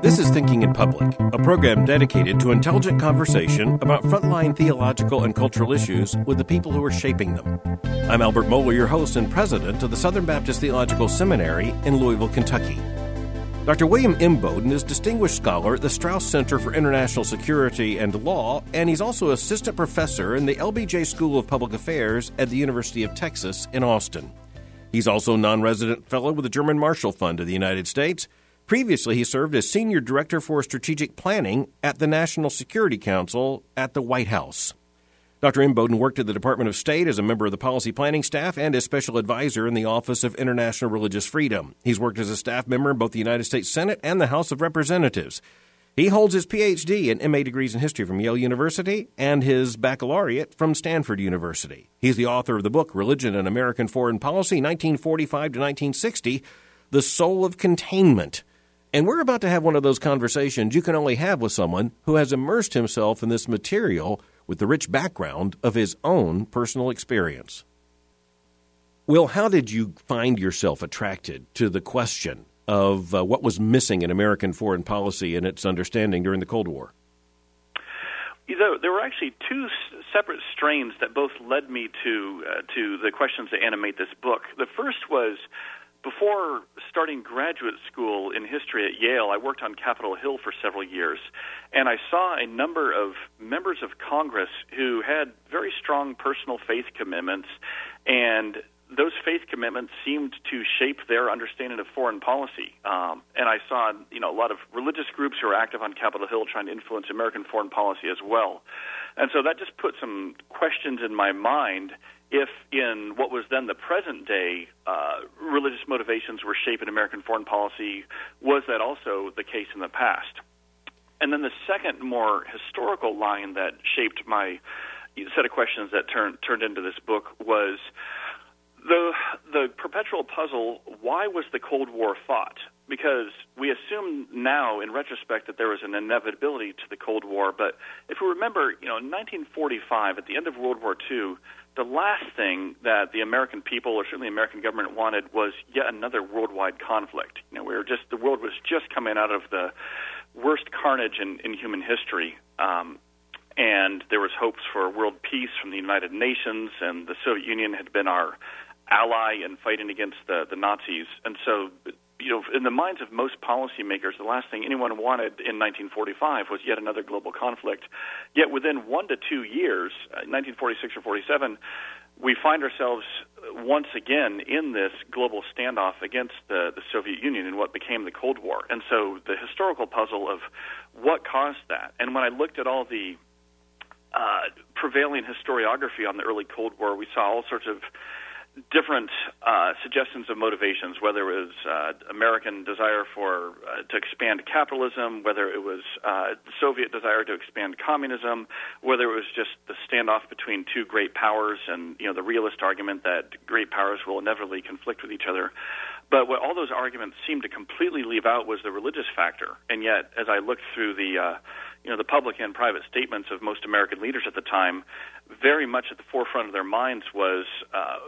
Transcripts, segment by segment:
This is Thinking in Public, a program dedicated to intelligent conversation about frontline theological and cultural issues with the people who are shaping them. I'm Albert Mohler, your host and president of the Southern Baptist Theological Seminary in Louisville, Kentucky. Dr. William Inboden is Distinguished Scholar at the Strauss Center for International Security and Law, and he's also Assistant Professor in the LBJ School of Public Affairs at the University of Texas in Austin. He's also non resident fellow with the German Marshall Fund of the United States. Previously, he served as Senior Director for Strategic Planning at the National Security Council at the White House. Dr. Inboden worked at the Department of State as a member of the policy planning staff and as special advisor in the Office of International Religious Freedom. He's worked as a staff member in both the United States Senate and the House of Representatives. He holds his PhD and MA degrees in history from Yale University and his baccalaureate from Stanford University. He's the author of the book Religion and American Foreign Policy, 1945 to 1960, The Soul of Containment. And we're about to have one of those conversations you can only have with someone who has immersed himself in this material with the rich background of his own personal experience. Will, how did you find yourself attracted to the question of uh, what was missing in American foreign policy and its understanding during the Cold War? There, there were actually two separate strains that both led me to uh, to the questions that animate this book. The first was before starting graduate school in history at Yale, I worked on Capitol Hill for several years, and I saw a number of members of Congress who had very strong personal faith commitments, and those faith commitments seemed to shape their understanding of foreign policy. Um, and I saw, you know, a lot of religious groups who are active on Capitol Hill trying to influence American foreign policy as well. And so that just put some questions in my mind if in what was then the present day uh, religious motivations were shaping American foreign policy, was that also the case in the past? And then the second, more historical line that shaped my set of questions that turned turned into this book was the the perpetual puzzle: Why was the Cold War fought? Because we assume now, in retrospect, that there was an inevitability to the Cold War. But if we remember, you know, in 1945, at the end of World War II, the last thing that the American people, or certainly the American government, wanted was yet another worldwide conflict. You know, we were just the world was just coming out of the worst carnage in, in human history, um, and there was hopes for world peace from the United Nations, and the Soviet Union had been our ally in fighting against the the Nazis, and so you know, in the minds of most policymakers, the last thing anyone wanted in 1945 was yet another global conflict. Yet within one to two years, 1946 uh, or 47, we find ourselves once again in this global standoff against the, the Soviet Union in what became the Cold War. And so the historical puzzle of what caused that. And when I looked at all the uh, prevailing historiography on the early Cold War, we saw all sorts of different uh, suggestions of motivations, whether it was uh, American desire for uh, to expand capitalism, whether it was uh, Soviet desire to expand communism, whether it was just the standoff between two great powers, and you know the realist argument that great powers will inevitably conflict with each other. But what all those arguments seemed to completely leave out was the religious factor. And yet, as I looked through the uh, you know the public and private statements of most American leaders at the time, very much at the forefront of their minds was uh,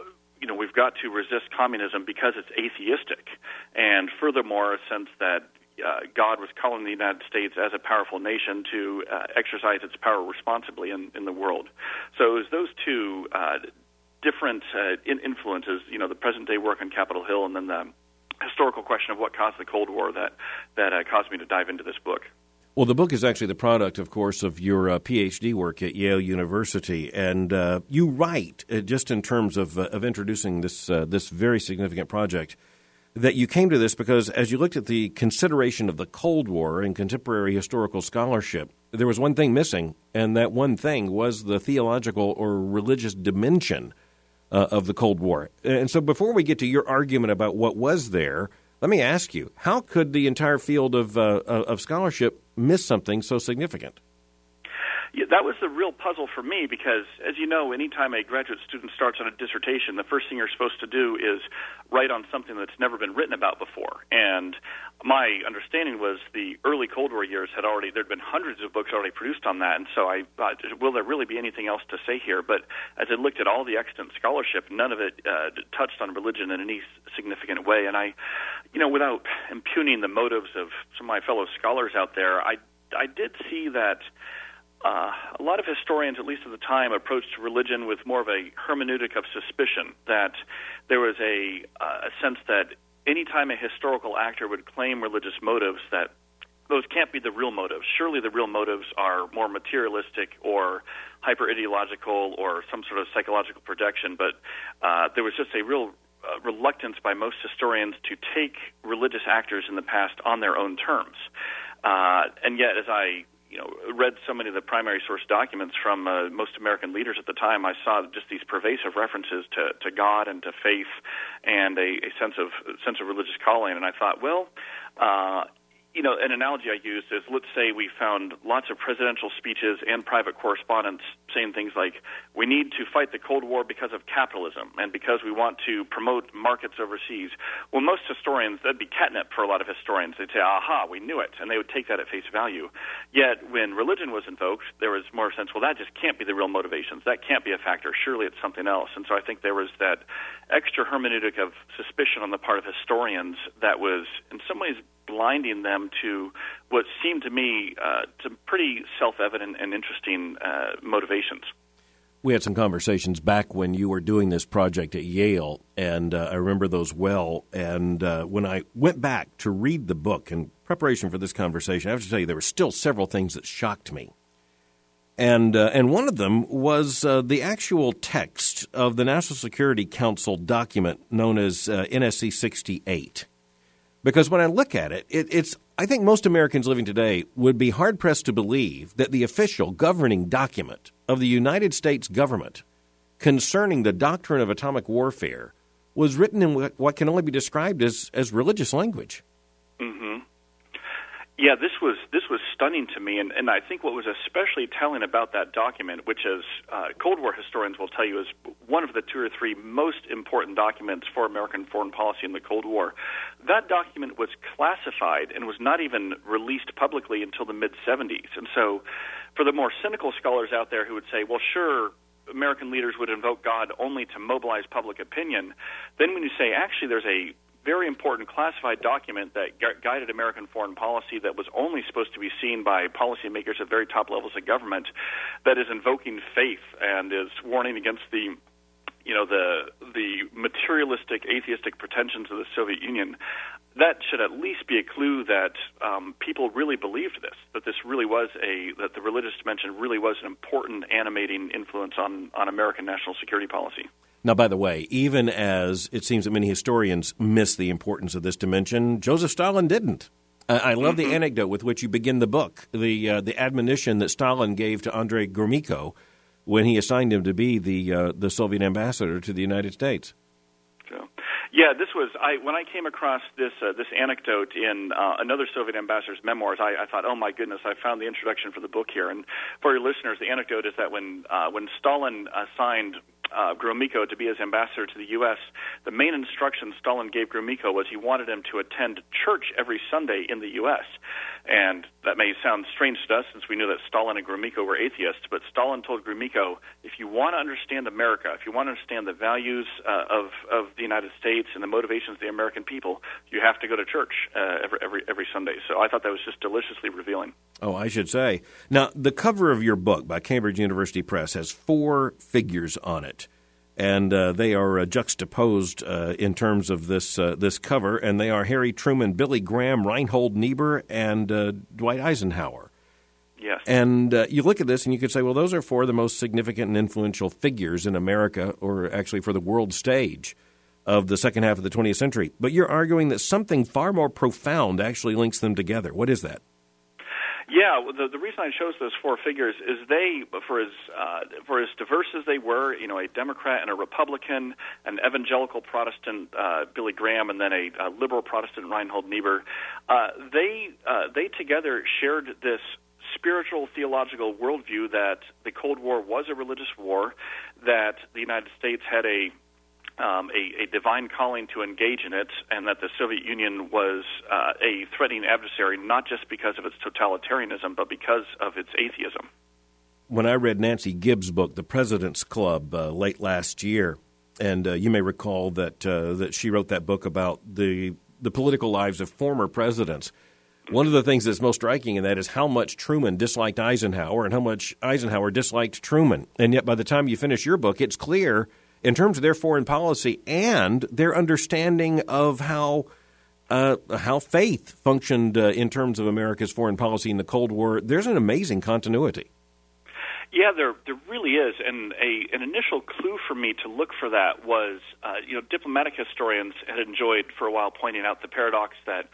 you know, we've got to resist communism because it's atheistic, and furthermore, a sense that uh, God was calling the United States as a powerful nation to uh, exercise its power responsibly in, in the world. So it was those two uh, different uh, influences, you know, the present day work on Capitol Hill and then the historical question of what caused the Cold War that, that uh, caused me to dive into this book. Well, the book is actually the product, of course, of your uh, PhD work at Yale University, and uh, you write uh, just in terms of uh, of introducing this uh, this very significant project that you came to this because as you looked at the consideration of the Cold War in contemporary historical scholarship, there was one thing missing, and that one thing was the theological or religious dimension uh, of the Cold War. And so, before we get to your argument about what was there. Let me ask you: How could the entire field of of scholarship miss something so significant? That was the real puzzle for me because, as you know, anytime a graduate student starts on a dissertation, the first thing you're supposed to do is write on something that's never been written about before. And my understanding was the early Cold War years had already there'd been hundreds of books already produced on that, and so I thought, will there really be anything else to say here? But as I looked at all the extant scholarship, none of it uh, touched on religion in any significant way. And I, you know, without impugning the motives of some of my fellow scholars out there, I I did see that uh, a lot of historians, at least at the time, approached religion with more of a hermeneutic of suspicion. That there was a, uh, a sense that anytime a historical actor would claim religious motives, that those can't be the real motives. Surely the real motives are more materialistic or hyper ideological or some sort of psychological projection. But uh, there was just a real uh, reluctance by most historians to take religious actors in the past on their own terms. Uh, and yet, as I you know, read so many of the primary source documents from uh, most American leaders at the time, I saw just these pervasive references to, to God and to faith and a, a sense of sense of religious calling. And I thought, well, uh, you know, an analogy I used is let's say we found lots of presidential speeches and private correspondence saying things like, we need to fight the Cold War because of capitalism and because we want to promote markets overseas. Well, most historians, that'd be catnip for a lot of historians. They'd say, aha, we knew it. And they would take that at face value. Yet, when religion was invoked, there was more sense, well, that just can't be the real motivations. That can't be a factor. Surely it's something else. And so I think there was that extra hermeneutic of suspicion on the part of historians that was, in some ways, blinding them to what seemed to me uh, to pretty self-evident and interesting uh, motivations. We had some conversations back when you were doing this project at Yale, and uh, I remember those well. And uh, when I went back to read the book in preparation for this conversation, I have to tell you there were still several things that shocked me. And uh, and one of them was uh, the actual text of the National Security Council document known as NSC 68 because when I look at it, it, it's I think most Americans living today would be hard pressed to believe that the official governing document of the United States government concerning the doctrine of atomic warfare was written in what can only be described as, as religious language. Mm-hmm. Yeah, this was this was stunning to me, and, and I think what was especially telling about that document, which is uh, Cold War historians will tell you is one of the two or three most important documents for American foreign policy in the Cold War. That document was classified and was not even released publicly until the mid 70s. And so, for the more cynical scholars out there who would say, "Well, sure, American leaders would invoke God only to mobilize public opinion," then when you say actually there's a very important classified document that gu- guided American foreign policy that was only supposed to be seen by policymakers at very top levels of government that is invoking faith and is warning against the you know the the materialistic atheistic pretensions of the Soviet Union. That should at least be a clue that um, people really believed this that this really was a that the religious dimension really was an important animating influence on on American national security policy now, by the way, even as it seems that many historians miss the importance of this dimension, Joseph Stalin didn't. I love the anecdote with which you begin the book, the uh, the admonition that Stalin gave to Andrei Gromyko when he assigned him to be the uh, the Soviet ambassador to the United States. So, yeah, this was I when I came across this uh, this anecdote in uh, another Soviet ambassador's memoirs. I, I thought, oh my goodness, I found the introduction for the book here. And for your listeners, the anecdote is that when uh, when Stalin assigned uh, Gromyko to be his ambassador to the U.S., the main instruction Stalin gave Gromyko was he wanted him to attend church every Sunday in the U.S. And that may sound strange to us since we knew that Stalin and Gromyko were atheists, but Stalin told Gromyko, if you want to understand America, if you want to understand the values uh, of, of the United States and the motivations of the American people, you have to go to church uh, every, every, every Sunday. So I thought that was just deliciously revealing. Oh, I should say. Now, the cover of your book by Cambridge University Press has four figures on it. And uh, they are uh, juxtaposed uh, in terms of this uh, this cover, and they are Harry Truman, Billy Graham, Reinhold Niebuhr, and uh, Dwight Eisenhower. Yes. And uh, you look at this and you could say, well, those are four of the most significant and influential figures in America, or actually for the world stage of the second half of the 20th century. But you're arguing that something far more profound actually links them together. What is that? Yeah, the the reason I chose those four figures is they, for as uh, for as diverse as they were, you know, a Democrat and a Republican, an evangelical Protestant uh, Billy Graham, and then a, a liberal Protestant Reinhold Niebuhr, uh, they uh, they together shared this spiritual theological worldview that the Cold War was a religious war, that the United States had a um, a, a, divine calling to engage in it, and that the Soviet Union was uh, a threatening adversary not just because of its totalitarianism, but because of its atheism. When I read Nancy Gibbs' book, The President's Club, uh, late last year, and uh, you may recall that uh, that she wrote that book about the the political lives of former presidents. One of the things that's most striking in that is how much Truman disliked Eisenhower and how much Eisenhower disliked Truman. And yet, by the time you finish your book, it's clear in terms of their foreign policy and their understanding of how uh, how faith functioned uh, in terms of America's foreign policy in the Cold War. There's an amazing continuity. Yeah, there there really is, and a an initial clue for me to look for that was, uh, you know, diplomatic historians had enjoyed for a while pointing out the paradox that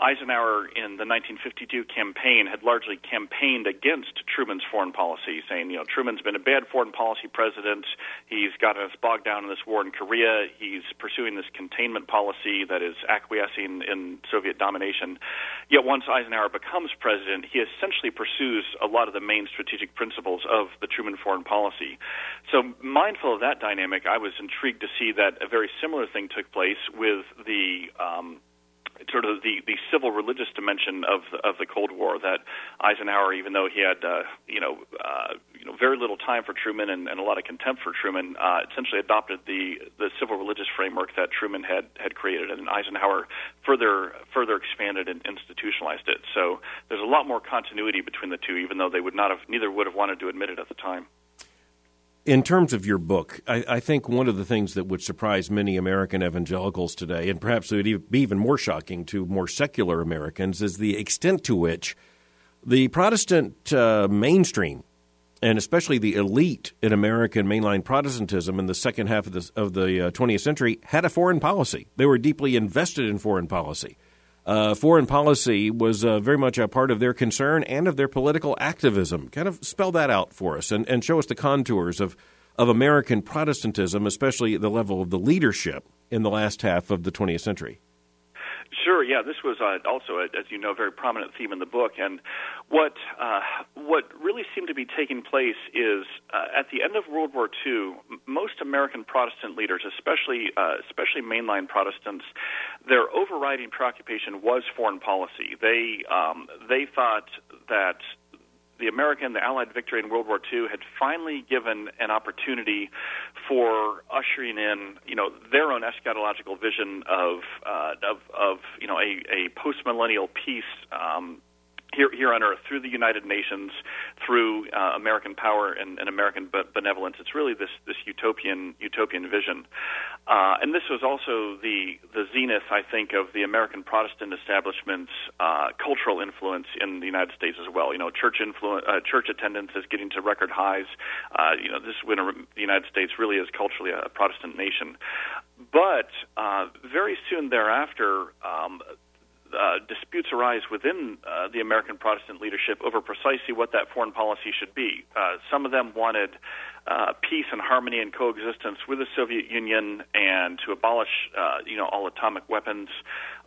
Eisenhower in the 1952 campaign had largely campaigned against Truman's foreign policy, saying, you know, Truman's been a bad foreign policy president. He's gotten us bogged down in this war in Korea. He's pursuing this containment policy that is acquiescing in Soviet domination. Yet once Eisenhower becomes president, he essentially pursues a lot of the main strategic principles of the Truman foreign policy. So, mindful of that dynamic, I was intrigued to see that a very similar thing took place with the um, sort of the, the civil religious dimension of of the Cold War. That Eisenhower, even though he had uh, you know uh, you know very little time for Truman and, and a lot of contempt for Truman, uh, essentially adopted the the civil religious framework that Truman had had created, and Eisenhower further further expanded and institutionalized it. So there's a lot more continuity between the two, even though they would not have neither would have wanted to admit it at the time. In terms of your book, I, I, think one of the things that would surprise many American evangelicals today, and perhaps it would be even more shocking to more secular Americans, is the extent to which the Protestant uh, mainstream, and especially the elite in American mainline Protestantism in the second half of the, of the uh, 20th century, had a foreign policy. They were deeply invested in foreign policy uh, foreign policy was uh, very much a part of their concern and of their political activism. Kind of spell that out for us and, and show us the contours of, of American Protestantism, especially the level of the leadership in the last half of the 20th century. Sure. Yeah, this was uh, also, a, as you know, a very prominent theme in the book. And what uh, what really seemed to be taking place is uh, at the end of World War II, most American Protestant leaders, especially uh, especially mainline Protestants, their overriding preoccupation was foreign policy. They um, they thought that the American, the Allied victory in World War II had finally given an opportunity for ushering in, you know, their own eschatological vision of uh, of, of you know a, a post millennial peace um, here, here on Earth through the United Nations, through uh, American power and, and American benevolence. It's really this this utopian utopian vision, uh, and this was also the the zenith, I think, of the American Protestant establishment's uh, cultural influence in the United States as well. You know, church influence, uh, church attendance is getting to record highs. Uh, you know, this is when the United States really is culturally a Protestant nation. But uh, very soon thereafter, um, uh, disputes arise within uh, the American Protestant leadership over precisely what that foreign policy should be. Uh, some of them wanted uh, peace and harmony and coexistence with the Soviet Union and to abolish, uh, you know, all atomic weapons.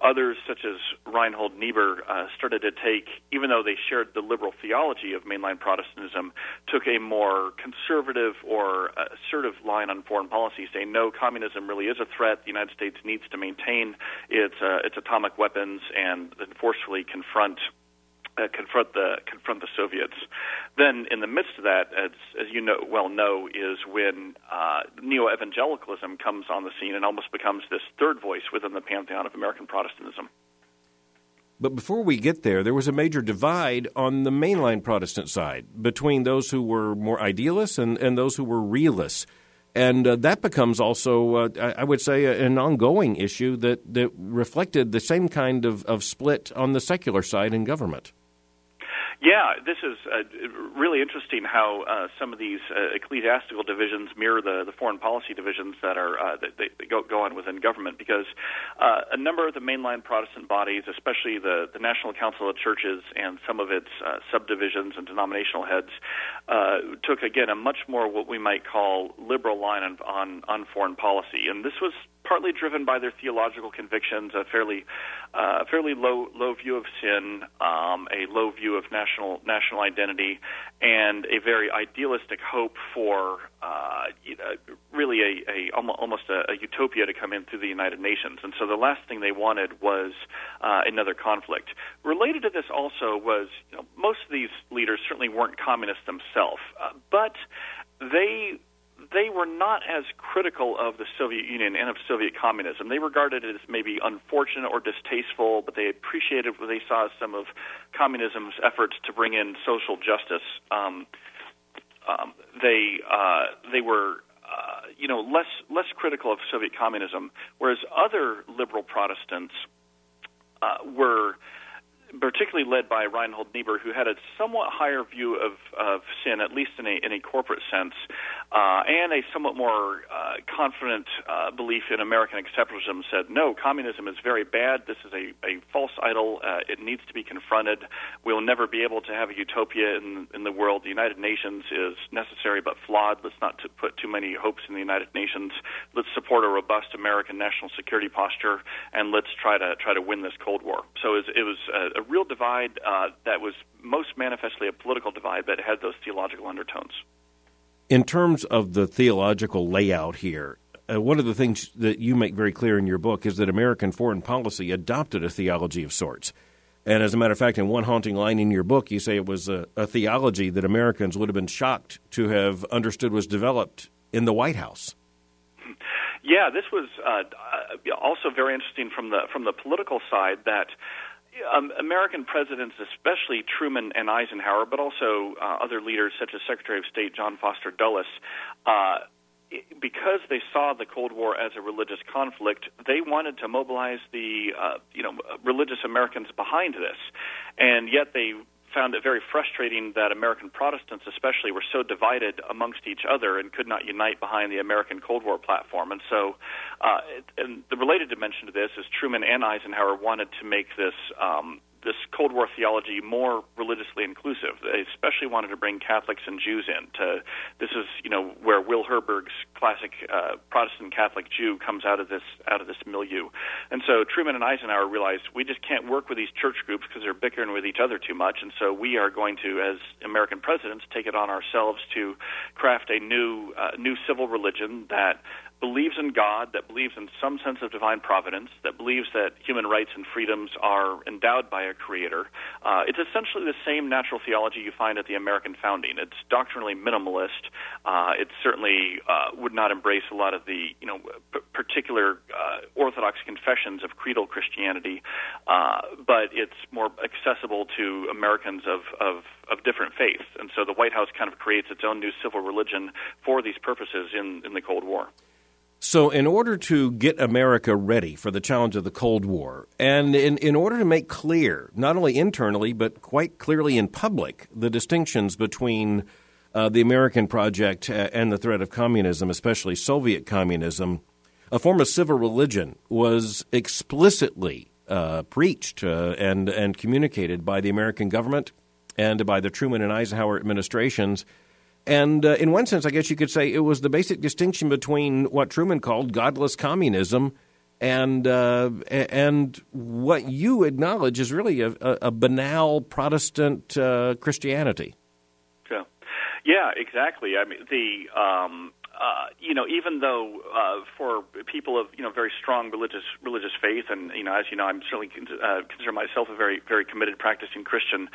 Others, such as Reinhold Niebuhr, uh, started to take, even though they shared the liberal theology of mainline Protestantism, took a more conservative or assertive line on foreign policy, saying no, communism really is a threat. The United States needs to maintain its uh, its atomic weapons and forcefully confront uh, confront the confront the Soviets. Then, in the midst of that, as as you know well know, is when uh, neo evangelicalism comes on the scene and almost becomes this third voice within the pantheon of American Protestantism. But before we get there, there was a major divide on the mainline Protestant side between those who were more idealists and, and those who were realists. And uh, that becomes also, uh, I would say, an ongoing issue that, that reflected the same kind of, of split on the secular side in government. Yeah, this is uh, really interesting how uh, some of these uh, ecclesiastical divisions mirror the, the foreign policy divisions that are uh, that they, they go, go on within government. Because uh, a number of the mainline Protestant bodies, especially the, the National Council of Churches and some of its uh, subdivisions and denominational heads, uh, took again a much more what we might call liberal line on, on on foreign policy, and this was partly driven by their theological convictions, a fairly uh, fairly low low view of sin, um, a low view of national national identity, and a very idealistic hope for uh, really a, a almost a, a utopia to come in through the United Nations. And so the last thing they wanted was uh, another conflict. Related to this also was you know, most of these leaders certainly weren't communists themselves, uh, but they they were not as critical of the Soviet Union and of Soviet communism. They regarded it as maybe unfortunate or distasteful, but they appreciated what they saw as some of communism's efforts to bring in social justice. Um, um, they uh, they were uh, you know less less critical of Soviet communism, whereas other liberal Protestants uh, were particularly led by Reinhold Niebuhr, who had a somewhat higher view of, of sin, at least in a, in a corporate sense, uh, and a somewhat more uh, confident uh, belief in American exceptionalism, said, no, communism is very bad. This is a, a false idol. Uh, it needs to be confronted. We'll never be able to have a utopia in, in the world. The United Nations is necessary but flawed. Let's not to put too many hopes in the United Nations. Let's support a robust American national security posture, and let's try to try to win this Cold War. So it was, it was a, a real divide uh, that was most manifestly a political divide, but had those theological undertones. In terms of the theological layout here, uh, one of the things that you make very clear in your book is that American foreign policy adopted a theology of sorts. And as a matter of fact, in one haunting line in your book, you say it was a, a theology that Americans would have been shocked to have understood was developed in the White House. Yeah, this was uh, uh also very interesting from the from the political side. That um, American presidents, especially Truman and Eisenhower, but also uh, other leaders such as Secretary of State John Foster Dulles, uh, because they saw the Cold War as a religious conflict, they wanted to mobilize the uh, you know religious Americans behind this, and yet they found it very frustrating that American Protestants, especially, were so divided amongst each other and could not unite behind the American Cold War platform. And so, uh, and the related dimension to this is Truman and Eisenhower wanted to make this um, this Cold War theology more religiously inclusive. They especially wanted to bring Catholics and Jews in. To this is you know where Will Herberg's classic uh, Protestant Catholic Jew comes out of this out of this milieu, and so Truman and Eisenhower realized we just can't work with these church groups because they're bickering with each other too much, and so we are going to, as American presidents, take it on ourselves to craft a new uh, new civil religion that believes in God, that believes in some sense of divine providence, that believes that human rights and freedoms are endowed by a creator. Uh, it's essentially the same natural theology you find at the American founding. It's doctrinally minimalist. Uh, it certainly uh, would not embrace a lot of the you know p- particular uh, Orthodox confessions of creedal Christianity, uh, but it's more accessible to Americans of, of of different faiths. And so the White House kind of creates its own new civil religion for these purposes in, in the Cold War. So, in order to get America ready for the challenge of the Cold War, and in, in order to make clear, not only internally, but quite clearly in public, the distinctions between uh, the American project and the threat of communism, especially Soviet communism, a form of civil religion was explicitly uh, preached uh, and, and communicated by the American government and by the Truman and Eisenhower administrations and uh, in one sense, I guess you could say it was the basic distinction between what Truman called godless communism and uh, and what you acknowledge is really a, a banal Protestant uh, Christianity. Yeah, yeah, exactly. I mean, the um, uh, you know, even though uh, for people of you know very strong religious religious faith, and you know, as you know, I'm certainly con- uh, consider myself a very very committed practicing Christian.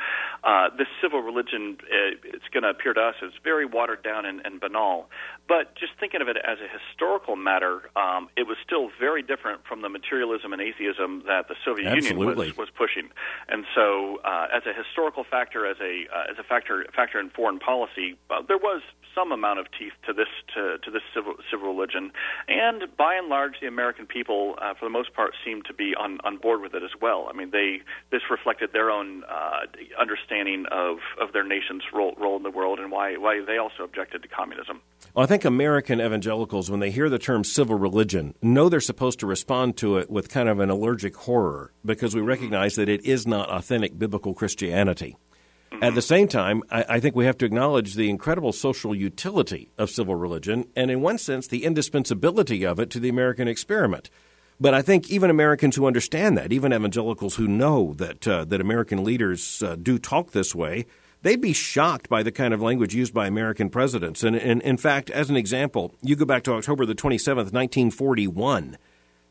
Uh, this civil religion, uh, it's going to appear to us as very watered down and, and banal. But just thinking of it as a historical matter, um, it was still very different from the materialism and atheism that the Soviet Absolutely. Union was, was pushing. And so, uh, as a historical factor, as a uh, as a factor factor in foreign policy, uh, there was some amount of teeth to this to, to this civil, civil religion, and by and large, the American people, uh, for the most part, seemed to be on, on board with it as well. I mean, they this reflected their own uh, understanding of, of their nation's role, role in the world and why why they also objected to communism. Well, I think American evangelicals, when they hear the term civil religion, know they're supposed to respond to it with kind of an allergic horror because we recognize that it is not authentic biblical Christianity. At the same time, I, I, think we have to acknowledge the incredible social utility of civil religion, and in one sense, the indispensability of it to the American experiment. But I think even Americans who understand that, even evangelicals who know that uh, that American leaders uh, do talk this way, they'd be shocked by the kind of language used by American presidents. And, and in fact, as an example, you go back to October the 27th, 1941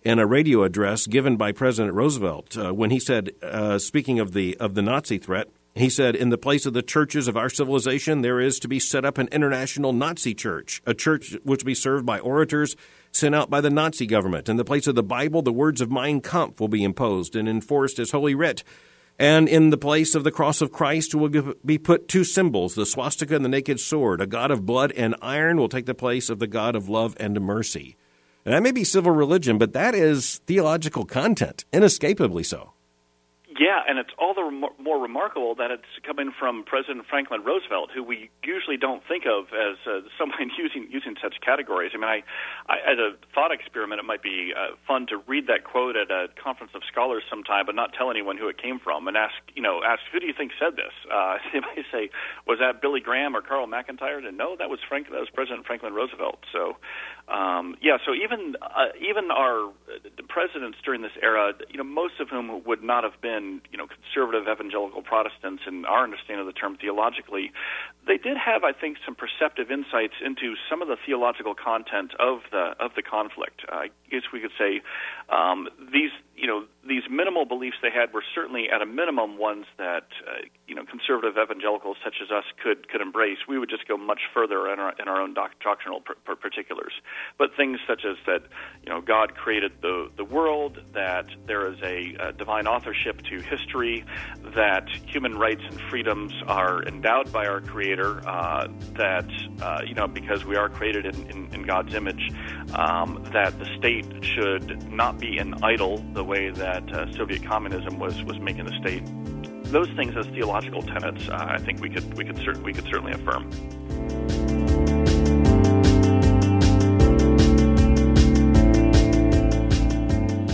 in a radio address given by President Roosevelt uh, when he said, uh, speaking of the of the Nazi threat, he said, "In the place of the churches of our civilization, there is to be set up an international Nazi church, a church which will be served by orators sent out by the Nazi government. In the place of the Bible, the words of Mein Kampf will be imposed and enforced as Holy Writ." And in the place of the cross of Christ will be put two symbols, the swastika and the naked sword. A God of blood and iron will take the place of the God of love and mercy. And that may be civil religion, but that is theological content, inescapably so. Yeah, and it's all the rem- more remarkable that it's coming from President Franklin Roosevelt, who we usually don't think of as uh, someone using using such categories. I mean, I, I as a thought experiment, it might be uh, fun to read that quote at a conference of scholars sometime, but not tell anyone who it came from, and ask you know ask who do you think said this? Uh, they might say, was that Billy Graham or Carl McIntire? And no, that was Frank. That was President Franklin Roosevelt. So, um, yeah. So even uh, even our presidents during this era, you know, most of whom would not have been you know conservative evangelical Protestants in our understanding of the term theologically, they did have, I think, some perceptive insights into some of the theological content of the of the conflict. I guess we could say um, these you know these minimal beliefs they had were certainly at a minimum ones that uh, you know conservative evangelicals such as us could could embrace. We would just go much further in our in our own doc- doctrinal per- per- particulars. But things such as that you know God created the the world, that there is a, a divine authorship to history, that human rights and freedoms are endowed by our Creator, uh, that uh, you know because we are created in, in, in God's image, um, that the state should not be an idol the way that uh, Soviet communism was was making the state. Those things as theological tenets, uh, I think we could we could cer- we could certainly affirm.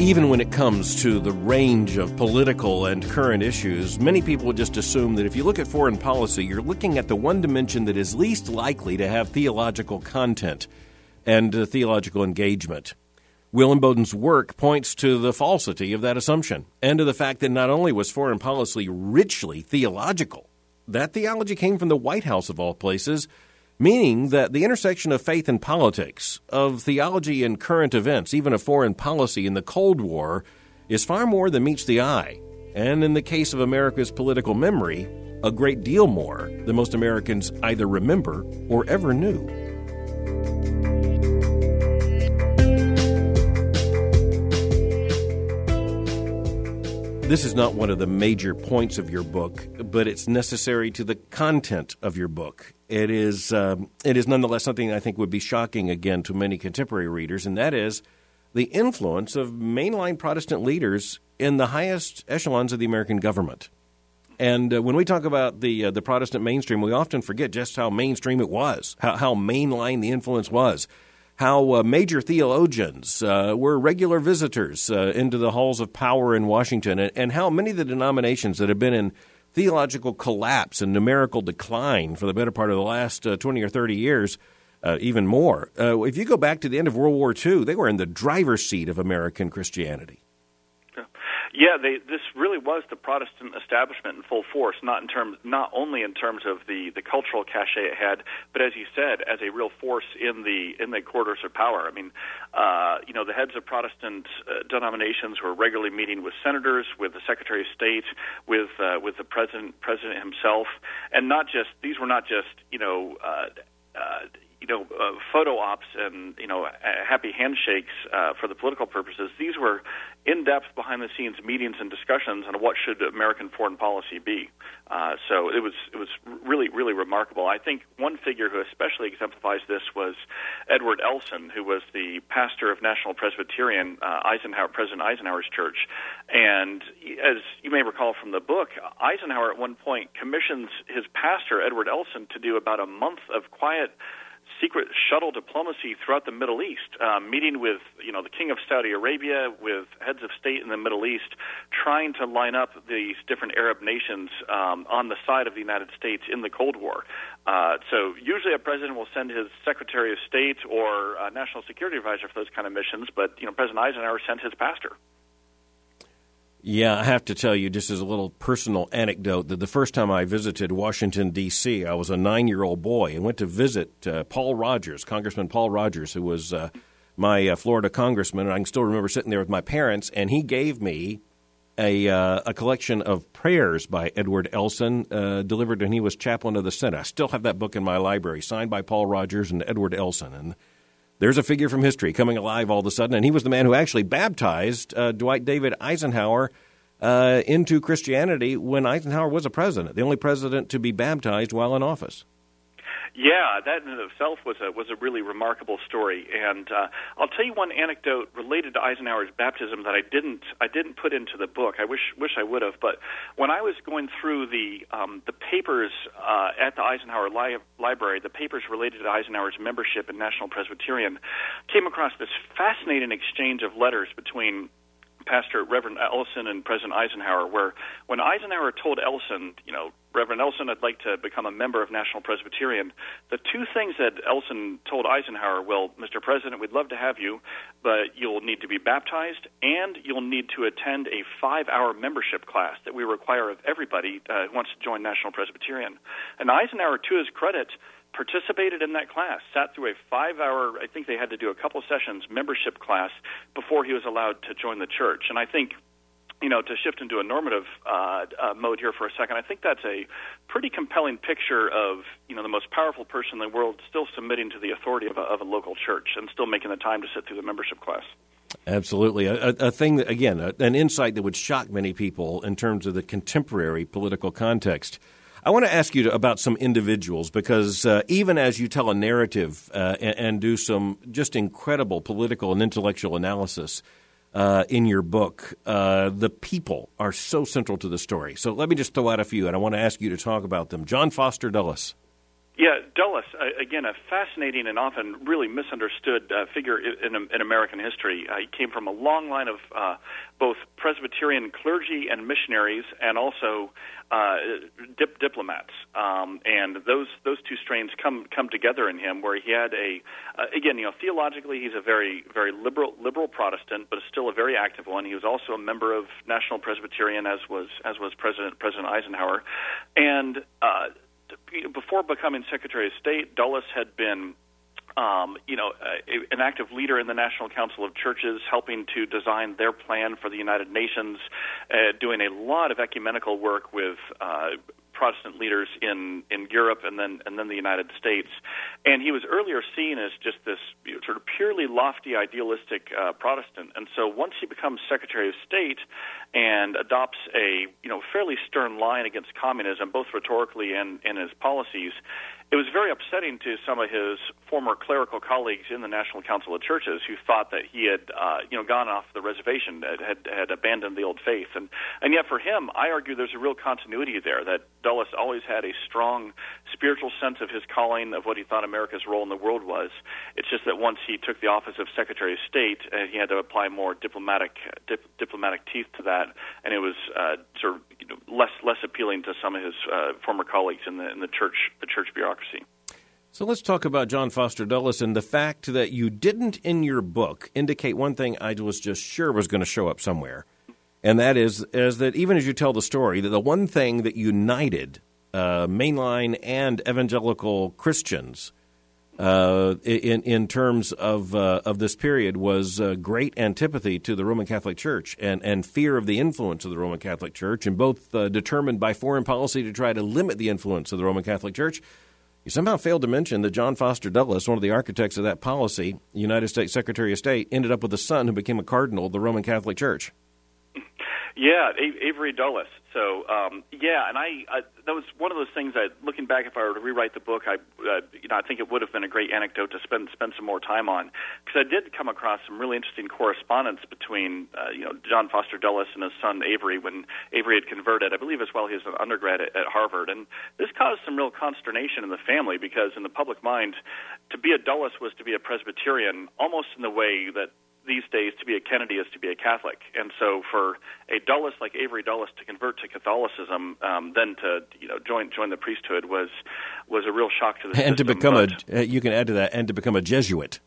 Even when it comes to the range of political and current issues, many people just assume that if you look at foreign policy, you're looking at the one dimension that is least likely to have theological content and uh, theological engagement. Will Inboden's work points to the falsity of that assumption and to the fact that not only was foreign policy richly theological, that theology came from the White House of all places, meaning that the intersection of faith and politics, of theology and current events, even of foreign policy in the Cold War, is far more than meets the eye. And in the case of America's political memory, a great deal more than most Americans either remember or ever knew. This is not one of the major points of your book, but it's necessary to the content of your book. It is, um, it is nonetheless something I think would be shocking again to many contemporary readers, and that is the influence of mainline Protestant leaders in the highest echelons of the American government. And uh, when we talk about the uh, the Protestant mainstream, we often forget just how mainstream it was, how, how mainline the influence was how uh, major theologians uh, were regular visitors uh, into the halls of power in Washington, and, and, how many of the denominations that have been in theological collapse and numerical decline for the better part of the last uh, 20 or 30 years, uh, even more. If you go back to the end of World War II, they were in the driver's seat of American Christianity. Yeah, they, this really was the Protestant establishment in full force. Not in terms, not only in terms of the, the cultural cachet it had, but as you said, as a real force in the in the corridors of power. I mean, uh, you know, the heads of Protestant uh, denominations were regularly meeting with senators, with the Secretary of State, with uh, with the president president himself, and not just these were not just you know. Uh, uh, you know, uh, photo ops and you know, happy handshakes uh, for the political purposes. These were in-depth, behind-the-scenes meetings and discussions on what should American foreign policy be. Uh, so it was it was really really remarkable. I think one figure who especially exemplifies this was Edward Elson, who was the pastor of National Presbyterian uh, Eisenhower President Eisenhower's church. And as you may recall from the book, Eisenhower at one point commissions his pastor Edward Elson to do about a month of quiet secret shuttle diplomacy throughout the Middle East, uh, meeting with you know the King of Saudi Arabia, with heads of state in the Middle East, trying to line up these different Arab nations um, on the side of the United States in the Cold War. Uh, so usually a president will send his Secretary of State or uh, National Security Advisor for those kind of missions, but you know President Eisenhower sent his pastor. Yeah, I have to tell you, just as a little personal anecdote, that the first time I visited Washington, D.C., I was a nine year old boy and went to visit uh, Paul Rogers, Congressman Paul Rogers, who was uh, my uh, Florida congressman. And I can still remember sitting there with my parents, and he gave me a, uh, a collection of prayers by Edward Elson, uh, delivered when he was chaplain of the Senate. I still have that book in my library, signed by Paul Rogers and Edward Elson. And there's a figure from history coming alive all of a sudden, and he was the man who actually baptized uh, Dwight David Eisenhower uh, into Christianity when Eisenhower was a president, the only president to be baptized while in office. Yeah, that in itself was a was a really remarkable story, and uh, I'll tell you one anecdote related to Eisenhower's baptism that I didn't I didn't put into the book. I wish wish I would have. But when I was going through the um, the papers uh, at the Eisenhower li- Library, the papers related to Eisenhower's membership in National Presbyterian, came across this fascinating exchange of letters between Pastor Reverend Ellison and President Eisenhower, where when Eisenhower told Ellison, you know, Reverend Ellison, I'd like to become a member of National Presbyterian, the two things that Ellison told Eisenhower, well, Mr. President, we'd love to have you, but you'll need to be baptized and you'll need to attend a five hour membership class that we require of everybody uh, who wants to join National Presbyterian. And Eisenhower, to his credit, participated in that class, sat through a five hour, I think they had to do a couple sessions, membership class before he was allowed to join the church. And I think you know, to shift into a normative uh, uh, mode here for a second, I think that's a pretty compelling picture of, you know, the most powerful person in the world still submitting to the authority of a, of a local church and still making the time to sit through the membership class. Absolutely. A, a thing, that, again, a, an insight that would shock many people in terms of the contemporary political context. I want to ask you to, about some individuals because uh, even as you tell a narrative uh, and, and, do some just incredible political and intellectual analysis uh, in your book, uh, the people are so central to the story. So let me just throw out a few, and I want to ask you to talk about them. John Foster Dulles. Yeah, Dulles, uh, again, a fascinating and often really misunderstood uh, figure in, in, American history. Uh, he came from a long line of uh, both Presbyterian clergy and missionaries, and also uh, dip- diplomats. Um, and those those two strains come come together in him, where he had a uh, again, you know, theologically, he's a very very liberal liberal Protestant, but still a very active one. He was also a member of National Presbyterian, as was as was President President Eisenhower, and before becoming Secretary of State, Dulles had been um, you know, an active leader in the National Council of Churches, helping to design their plan for the United Nations, uh, doing a lot of ecumenical work with uh, Protestant leaders in in Europe and then and then the United States. And he was earlier seen as just this sort of purely lofty, idealistic uh, Protestant. And so once he becomes Secretary of State and adopts a you know fairly stern line against communism, both rhetorically and in his policies, it was very upsetting to some of his former clerical colleagues in the National Council of Churches who thought that he had, uh, you know, gone off the reservation, had had abandoned the old faith, and and yet for him, I argue there's a real continuity there. That Dulles always had a strong spiritual sense of his calling, of what he thought America's role in the world was. It's just that once he took the office of Secretary of State, uh, he had to apply more diplomatic dip, diplomatic teeth to that, and it was uh, sort of you know, less less appealing to some of his uh, former colleagues in the in the church the church bureaucracy. So let's talk about John Foster Dulles and the fact that you didn't in your book indicate one thing I was just sure was going to show up somewhere, and that is is that even as you tell the story, that the one thing that united uh, mainline and evangelical Christians uh, in in terms of uh, of this period was uh, great antipathy to the Roman Catholic Church and and fear of the influence of the Roman Catholic Church, and both uh, determined by foreign policy to try to limit the influence of the Roman Catholic Church. You somehow failed to mention that John Foster Dulles, one of the architects of that policy, United States Secretary of State, ended up with a son who became a cardinal of the Roman Catholic Church. Yeah, Avery Dulles. So um, yeah, and I, I that was one of those things that looking back, if I were to rewrite the book, I uh, you know I think it would have been a great anecdote to spend spend some more time on. Because I did come across some really interesting correspondence between uh, you know John Foster Dulles and his son Avery when Avery had converted, I believe as well he was an undergrad at, at Harvard, and this caused some real consternation in the family because in the public mind, to be a Dulles was to be a Presbyterian, almost in the way that these days to be a Kennedy is to be a Catholic, and so for a Dulles like Avery Dulles to convert to Catholicism, um, then to you know join join the priesthood was was a real shock to the and system. to become but, a you can add to that and to become a Jesuit.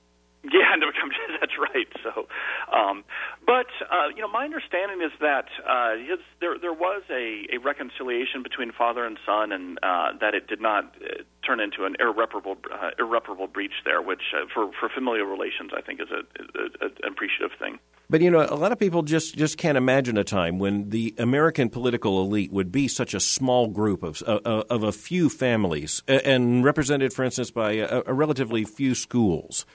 Yeah, that's right. So, um, but uh, you know, my understanding is that uh, his, there there was a, a reconciliation between father and son, and uh, that it did not uh, turn into an irreparable uh, irreparable breach there, which uh, for for familial relations, I think is a, a, a, appreciative thing. But you know, a lot of people just, just can't imagine a time when the American political elite would be such a small group of of, of a few families, and represented, for instance, by a, a relatively few schools.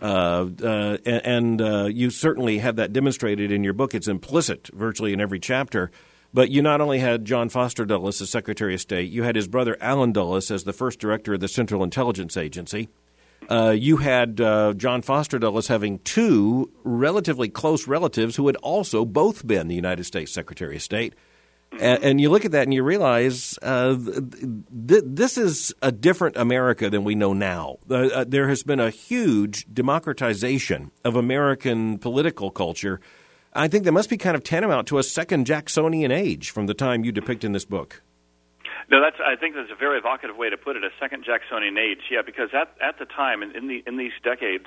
Uh, uh, and uh, you certainly have that demonstrated in your book. It's implicit virtually in every chapter. But you not only had John Foster Dulles as Secretary of State, you had his brother Allen Dulles as the first director of the Central Intelligence Agency. Uh, you had uh, John Foster Dulles having two relatively close relatives who had also both been the United States Secretary of State. And, and, you look at that and you realize uh, th- this is a different America than we know now. Uh, there has been a huge democratization of American political culture. I think that must be kind of tantamount to a second Jacksonian age from the time you depict in this book. No, that's. I think that's a very evocative way to put it. A second Jacksonian age, yeah, because at at the time in, in the in these decades,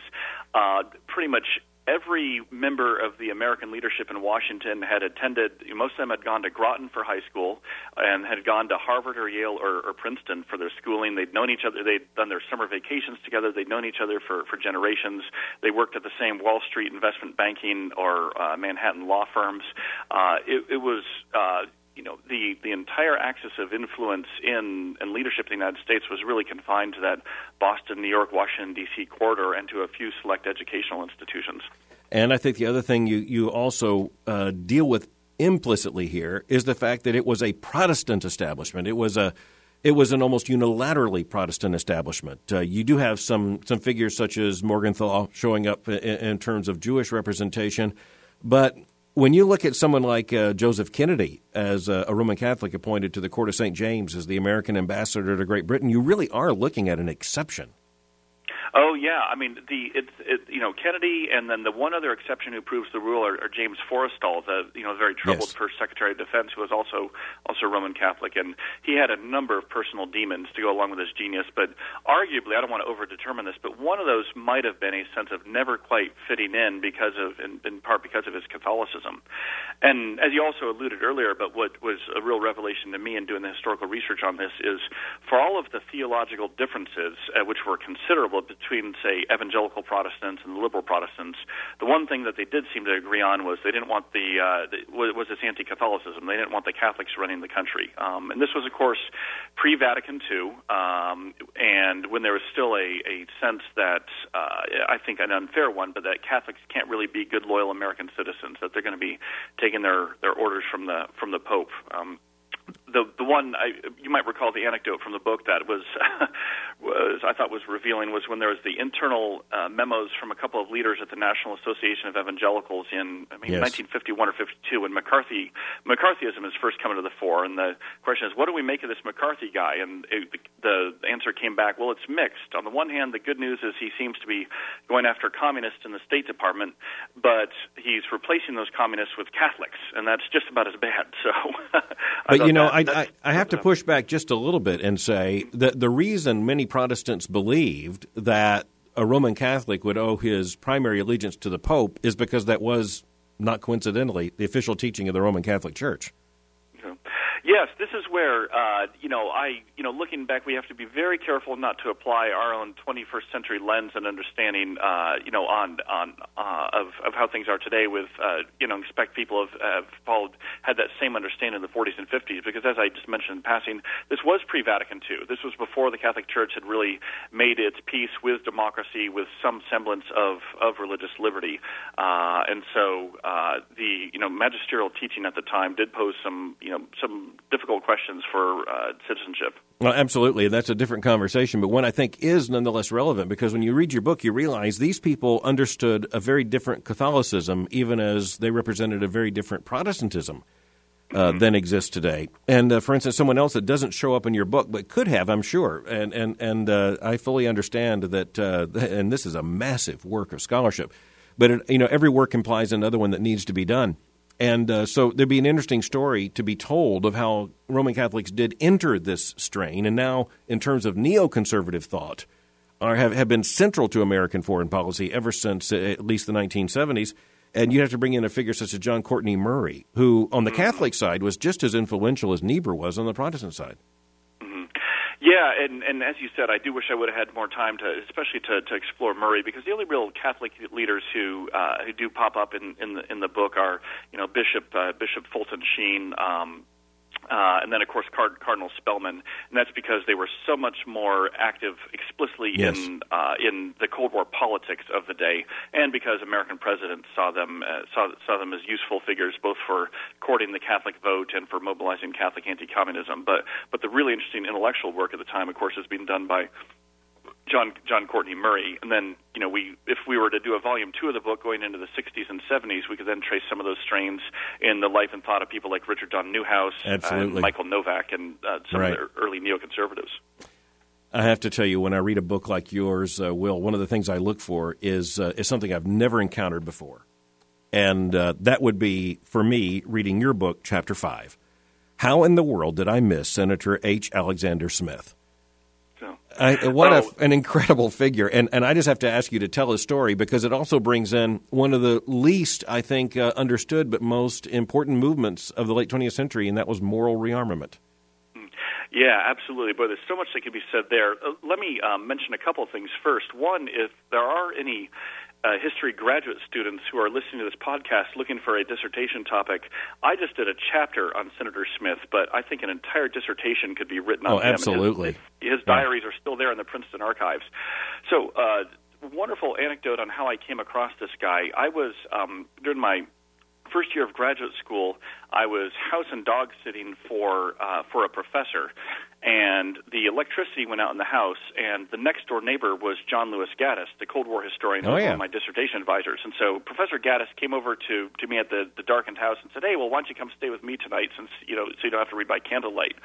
uh, pretty much every member of the American leadership in Washington had attended, most of them had gone to Groton for high school and had gone to Harvard or Yale or, or Princeton for their schooling. They'd known each other, they'd done their summer vacations together, they'd known each other for, for generations. They worked at the same Wall Street investment banking or uh, Manhattan law firms. Uh, it, it was, uh, you know the the entire axis of influence in and leadership in the United States was really confined to that Boston, New York, Washington D.C. corridor and to a few select educational institutions. And I think the other thing you you also uh, deal with implicitly here is the fact that it was a Protestant establishment. It was a it was an almost unilaterally Protestant establishment. Uh, you do have some some figures such as Morgenthau showing up in, in terms of Jewish representation, but when you look at someone like uh, Joseph Kennedy as a, a, Roman Catholic appointed to the Court of St. James as the American ambassador to Great Britain, you really are looking at an exception. Oh yeah, I mean the it's it, you know Kennedy, and then the one other exception who proves the rule are, are James Forrestal, the you know very troubled yes. first Secretary of Defense, who was also also Roman Catholic, and he had a number of personal demons to go along with his genius. But arguably, I don't want to overdetermine this, but one of those might have been a sense of never quite fitting in because of in, in part because of his Catholicism, and as you also alluded earlier, but what was a real revelation to me in doing the historical research on this is for all of the theological differences, uh, which were considerable between, say, evangelical Protestants and liberal Protestants, the one thing that they did seem to agree on was they didn't want the, uh, the was this anti-Catholicism. They didn't want the Catholics running the country, um, and this was, of course, pre-Vatican II, um, and when there was still a, a sense that uh, I think an unfair one, but that Catholics can't really be good, loyal American citizens. That they're going to be taking their their orders from the from the Pope. Um, the the one I, you might recall the anecdote from the book that was was I thought was revealing was when there was the internal uh, memos from a couple of leaders at the National Association of Evangelicals in I mean yes. 1951 or 52 when McCarthy McCarthyism is first coming to the fore and the question is what do we make of this McCarthy guy? And it, the, the answer came back well it's mixed. On the one hand the good news is he seems to be going after communists in the State Department but he's replacing those communists with Catholics and that's just about as bad. So but you know that, I, I, I have to push back just a little bit and say that the reason many Protestants believed that a Roman Catholic would owe his primary allegiance to the Pope is because that was not coincidentally the official teaching of the Roman Catholic Church. Yes, this is where uh, you know I you know looking back, we have to be very careful not to apply our own 21st century lens and understanding uh, you know on on uh, of of how things are today. With uh, you know expect people have, have followed had that same understanding in the 40s and 50s because as I just mentioned in passing, this was pre-Vatican II. This was before the Catholic Church had really made its peace with democracy, with some semblance of of religious liberty, uh, and so uh, the you know magisterial teaching at the time did pose some you know some difficult questions for uh, citizenship. Well, absolutely. That's a different conversation, but one I think is nonetheless relevant because when you read your book, you realize these people understood a very different Catholicism, even as they represented a very different Protestantism. Uh, mm-hmm. than exists today. And uh, for instance, someone else that doesn't show up in your book, but could have, I'm sure. And and and uh, I fully understand that. Uh, and this is a massive work of scholarship, but it, you know every work implies another one that needs to be done. And uh, so there'd be an interesting story to be told of how Roman Catholics did enter this strain, and now, in terms of neoconservative thought, are, have, have been central to American foreign policy ever since uh, at least the 1970s. And you have to bring in a figure such as John Courtney Murray, who on the Catholic side was just as influential as Niebuhr was on the Protestant side. Yeah, and and as you said, I do wish I would have had more time to, especially to, to explore Murray, because the only real Catholic leaders who uh, who do pop up in in the in the book are, you know, Bishop uh, Bishop Fulton Sheen, um, uh, and then, of course, Card- Cardinal Spellman, and that's because they were so much more active explicitly yes. in uh, in the Cold War politics of the day, and because American presidents saw them uh, saw saw them as useful figures both for courting the Catholic vote and for mobilizing Catholic anti-communism. But but the really interesting intellectual work at the time, of course, has been done by John John Courtney Murray, and then you know we if we were to do a volume two of the book going into the 60s and 70s, we could then trace some of those strains in the life and thought of people like Richard John Neuhaus, and Michael Novak, and uh, some right. of the early neoconservatives. I have to tell you, when I read a book like yours, uh, Will, one of the things I look for is uh, is something I've never encountered before, and uh, that would be for me reading your book, Chapter Five. How in the world did I miss Senator H. Alexander Smith? I, what a, an incredible figure. And, and I just have to ask you to tell his story because it also brings in one of the least, I think, uh, understood but most important movements of the late 20th century, and that was moral rearmament. Yeah, absolutely. But there's so much that can be said there. Uh, let me um, mention a couple of things first. One, if there are any uh, history graduate students who are listening to this podcast looking for a dissertation topic, I just did a chapter on Senator Smith, but I think an entire dissertation could be written on oh, him. absolutely. His, his diaries are still there in the Princeton archives. So, uh, wonderful anecdote on how I came across this guy. I was um, during my first year of graduate school, I was house and dog sitting for uh, for a professor, and the electricity went out in the house, and the next door neighbor was John Lewis Gaddis, the Cold War historian, oh, yeah. one of my dissertation advisors. And so Professor Gaddis came over to to me at the the darkened house and said, "Hey, well, why don't you come stay with me tonight, since you know, so you don't have to read by candlelight."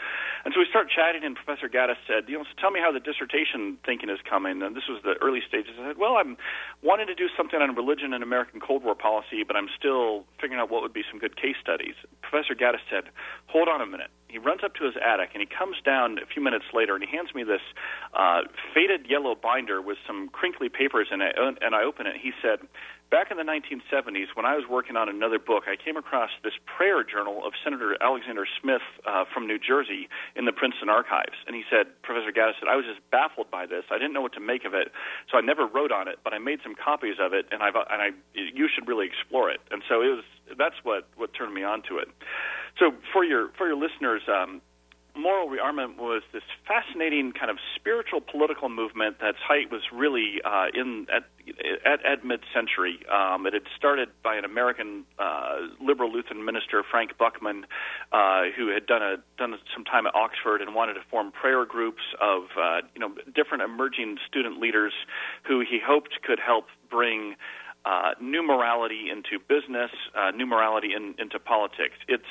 And so we start chatting, and Professor Gaddis said, "You know, so tell me how the dissertation thinking is coming." And this was the early stages. I said, "Well, I'm wanting to do something on religion and American Cold War policy, but I'm still figuring out what would be some good case studies." Professor Gaddis said, "Hold on a minute." He runs up to his attic and he comes down a few minutes later and he hands me this uh, faded yellow binder with some crinkly papers in it. And I open it. He said, Back in the 1970s, when I was working on another book, I came across this prayer journal of Senator Alexander Smith uh, from New Jersey in the Princeton archives. And he said, Professor Gaddis said, I was just baffled by this. I didn't know what to make of it, so I never wrote on it, but I made some copies of it, and, I've, and I, you should really explore it. And so it was, that's what, what turned me on to it. So for your for your listeners, um, moral rearmament was this fascinating kind of spiritual political movement that's height was really uh, in at at, at mid-century. Um, it had started by an American uh, liberal Lutheran minister, Frank Buchman, uh, who had done a done some time at Oxford and wanted to form prayer groups of uh, you know different emerging student leaders who he hoped could help bring. Uh, new morality into business, uh, new morality in, into politics. It's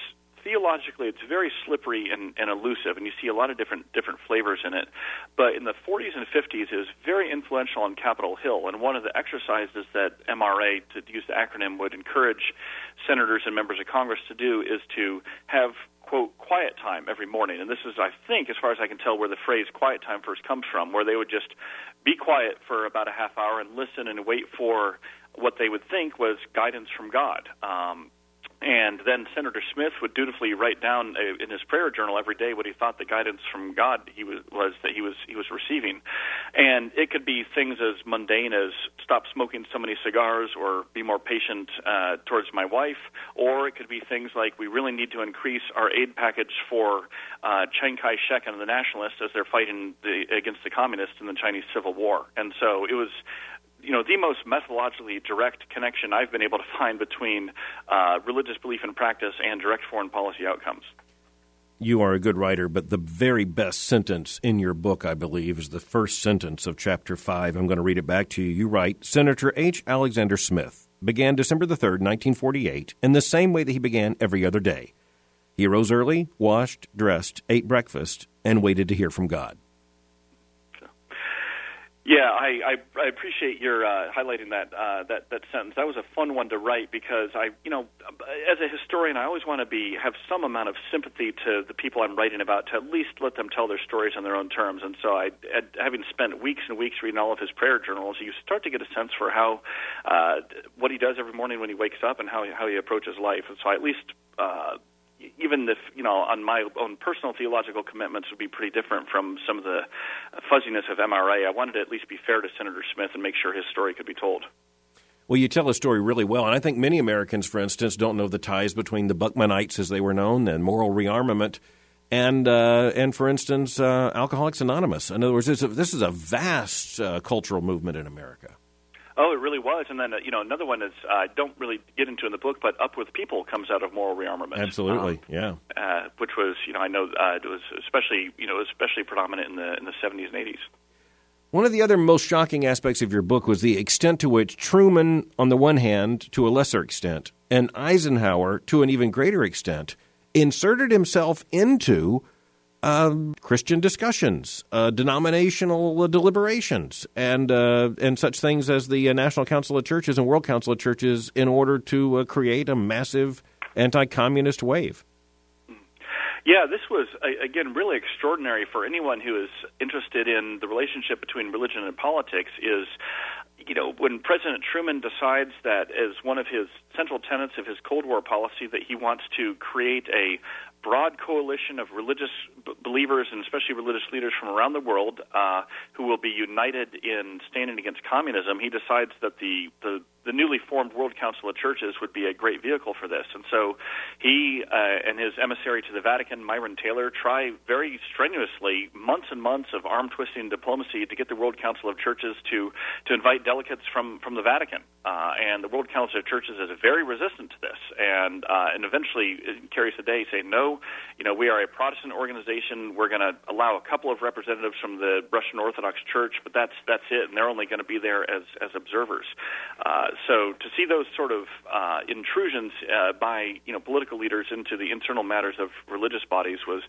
theologically it's very slippery and, and elusive, and you see a lot of different different flavors in it. But in the 40s and 50s, it was very influential on Capitol Hill, and one of the exercises that MRA, to use the acronym, would encourage senators and members of Congress to do is to have quote quiet time every morning and this is i think as far as i can tell where the phrase quiet time first comes from where they would just be quiet for about a half hour and listen and wait for what they would think was guidance from god um, And then Senator Smith would dutifully write down uh, in his prayer journal every day what he thought the guidance from God he was, was that he was he was receiving, and it could be things as mundane as stop smoking so many cigars or be more patient uh, towards my wife, or it could be things like we really need to increase our aid package for uh, Chiang Kai-shek and the nationalists as they're fighting the, against the communists in the Chinese Civil War, and so it was you know the most methodologically direct connection I've been able to find between uh, religious belief and practice and direct foreign policy outcomes. You are a good writer, but the very best sentence in your book, I believe, is the first sentence of chapter 5. I'm going to read it back to you. You write Senator H. Alexander Smith began December the 3rd, 1948, in the same way that he began every other day. He arose early, washed, dressed, ate breakfast, and waited to hear from God. Yeah, I, I, I appreciate your uh, highlighting that uh, that that sentence. That was a fun one to write because I, you know, as a historian, I always want to be have some amount of sympathy to the people I'm writing about to at least let them tell their stories on their own terms. And so, I, having spent weeks and weeks reading all of his prayer journals, you start to get a sense for how uh, what he does every morning when he wakes up and how how he approaches life. And so, I at least. Uh, even if you know on my own personal theological commitments would be pretty different from some of the fuzziness of MRA, I wanted to at least be fair to Senator Smith and make sure his story could be told. Well, you tell a story really well, and I think many Americans, for instance, don't know the ties between the Buchmanites, as they were known, and moral rearmament, and uh, and for instance, uh, Alcoholics Anonymous. In other words, this is a, this is a vast uh, cultural movement in America. Oh, it really was. And then, uh, you know, another one is uh, I uh, don't really get into in the book, but Up with People comes out of moral rearmament. Absolutely, um, yeah. Uh, which was, you know, I know uh, it was especially, you know, especially predominant in the in the 70s and 80s. One of the other most shocking aspects of your book was the extent to which Truman, on the one hand, to a lesser extent, and Eisenhower, to an even greater extent, inserted himself into Christian discussions, uh, denominational uh, deliberations, and uh, and such things as the National Council of Churches and World Council of Churches, in order to create a massive anti-communist wave. Yeah, this was again really extraordinary for anyone who is interested in the relationship between religion and politics. Is you know, when President Truman decides that as one of his central tenets of his Cold War policy that he wants to create a broad coalition of religious b- believers and especially religious leaders from around the world uh, who will be united in standing against communism, he decides that the, the the newly formed World Council of Churches would be a great vehicle for this. And so he uh, and his emissary to the Vatican, Myron Taylor, try very strenuously, months and months of arm twisting diplomacy to get the World Council of Churches to to invite delegates from from the Vatican. Uh, and the World Council of Churches is very resistant to this, and uh, and eventually carries the day saying, no, you know, we are a Protestant organization. We're going to allow a couple of representatives from the Russian Orthodox Church, but that's that's it, and they're only going to be there as as observers. Uh, so to see those sort of uh, intrusions uh, by you know political leaders into the internal matters of religious bodies was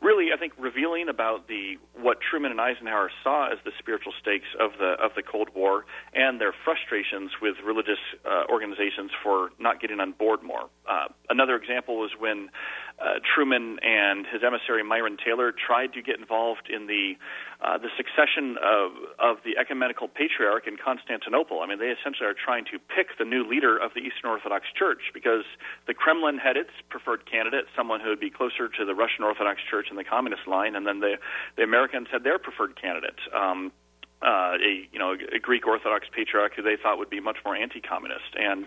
really, I think, revealing about the what Truman and Eisenhower saw as the spiritual stakes of the of the Cold War and their frustrations with religious uh, organizations for not getting on board more. Uh, another example was when uh, Truman and his emissary Myron Taylor tried to get involved in the uh, the succession of of the ecumenical patriarch in Constantinople. I mean, they essentially are trying to pick the new leader of the Eastern Orthodox Church because the Kremlin had its preferred candidate, someone who would be closer to the Russian Orthodox Church and the communist line, and then the the Americans had their preferred candidate. Um, uh, a you know a Greek Orthodox patriarch who they thought would be much more anti-communist. And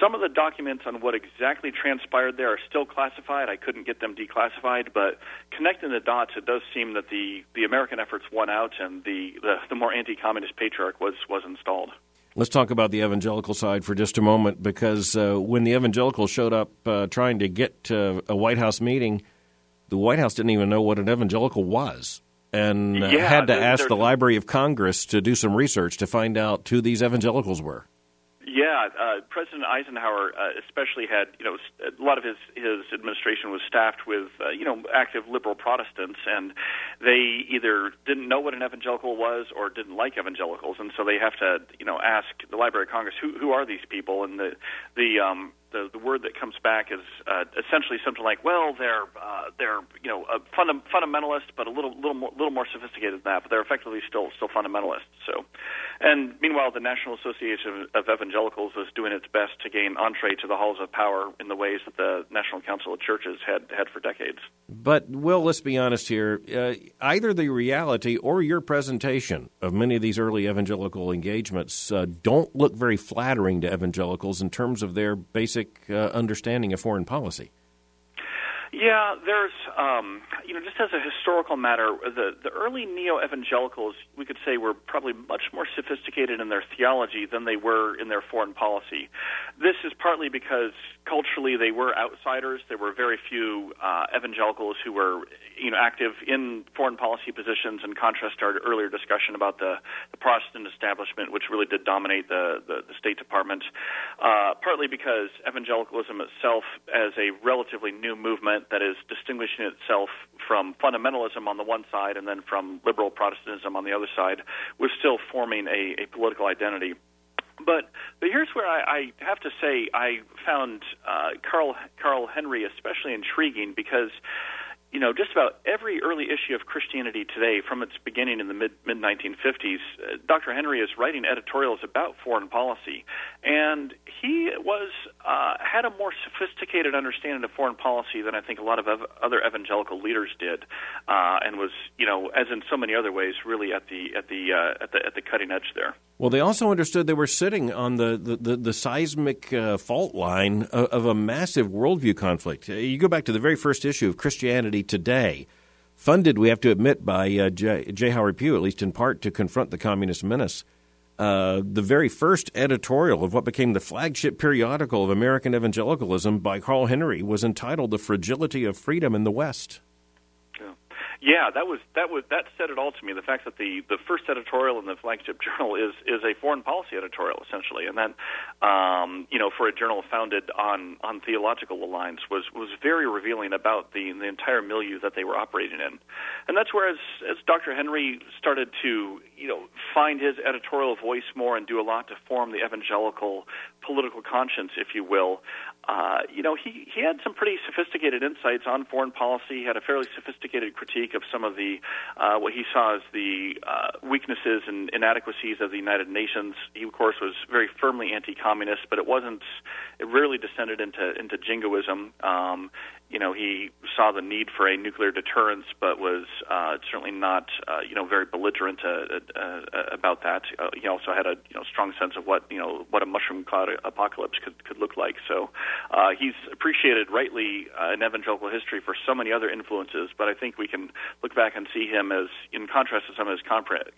some of the documents on what exactly transpired there are still classified. I couldn't get them declassified, but connecting the dots, it does seem that the the American efforts won out, and the the, the more anti-communist patriarch was was installed. Let's talk about the evangelical side for just a moment, because uh, when the evangelicals showed up uh, trying to get to a White House meeting, the White House didn't even know what an evangelical was and uh, yeah, had to ask the Library of Congress to do some research to find out who these evangelicals were. Yeah, uh, President Eisenhower uh, especially had, you know, a lot of his his administration was staffed with, uh, you know, active liberal Protestants, and they either didn't know what an evangelical was or didn't like evangelicals, and so they have to, you know, ask the Library of Congress who who are these people, and the the um, the, the word that comes back is uh, essentially something like, well, they're uh, they're you know a funda- fundamentalist, but a little little more little more sophisticated than that. But they're effectively still still fundamentalists. So, and meanwhile, the National Association of Evangelicals is doing its best to gain entree to the halls of power in the ways that the National Council of Churches had had for decades. But Will, let's be honest here. Uh, either the reality or your presentation of many of these early evangelical engagements uh, don't look very flattering to evangelicals in terms of their basic uh, understanding of foreign policy. Yeah, there's, um, you know, just as a historical matter, the the early neo evangelicals, we could say, were probably much more sophisticated in their theology than they were in their foreign policy. This is partly because culturally they were outsiders. There were very few uh, evangelicals who were, you know, active in foreign policy positions. In contrast to our earlier discussion about the, the Protestant establishment, which really did dominate the the, the State Department. Uh, partly because evangelicalism itself, as a relatively new movement movement that is distinguishing itself from fundamentalism on the one side and then from liberal Protestantism on the other side, was still forming a, a political identity. But but here's where I, I have to say I found uh, Carl Carl Henry especially intriguing because you know, just about every early issue of Christianity Today, from its beginning in the mid mid 1950s, uh, Dr. Henry is writing editorials about foreign policy, and he was uh, had a more sophisticated understanding of foreign policy than I think a lot of ev- other evangelical leaders did, uh, and was, you know, as in so many other ways, really at the at the uh, at the at the cutting edge there. Well, they also understood they were sitting on the the, the, the seismic uh, fault line of, of a massive worldview conflict. Uh, you go back to the very first issue of Christianity Today, funded, we have to admit, by uh, J. J. Howard Pew, at least in part, to confront the communist menace. Uh, the very first editorial of what became the flagship periodical of American evangelicalism by Carl Henry was entitled The Fragility of Freedom in the West. Yeah, that was that was that said it all to me. The fact that the the first editorial in the flagship journal is is a foreign policy editorial essentially, and then um, you know for a journal founded on on theological lines was was very revealing about the the entire milieu that they were operating in, and that's where as as Dr. Henry started to you know find his editorial voice more and do a lot to form the evangelical political conscience, if you will. Uh, you know, he, he had some pretty sophisticated insights on foreign policy. He had a fairly sophisticated critique of some of the uh, what he saw as the uh, weaknesses and inadequacies of the United Nations. He, of course, was very firmly anti-communist, but it wasn't. It rarely descended into into jingoism. Um, you know, he saw the need for a nuclear deterrence, but was uh, certainly not, uh, you know, very belligerent uh, uh, uh, about that. Uh, he also had a you know strong sense of what you know what a mushroom cloud apocalypse could could look like. So uh, he's appreciated rightly uh, in evangelical history for so many other influences. But I think we can look back and see him as, in contrast to some of his compra-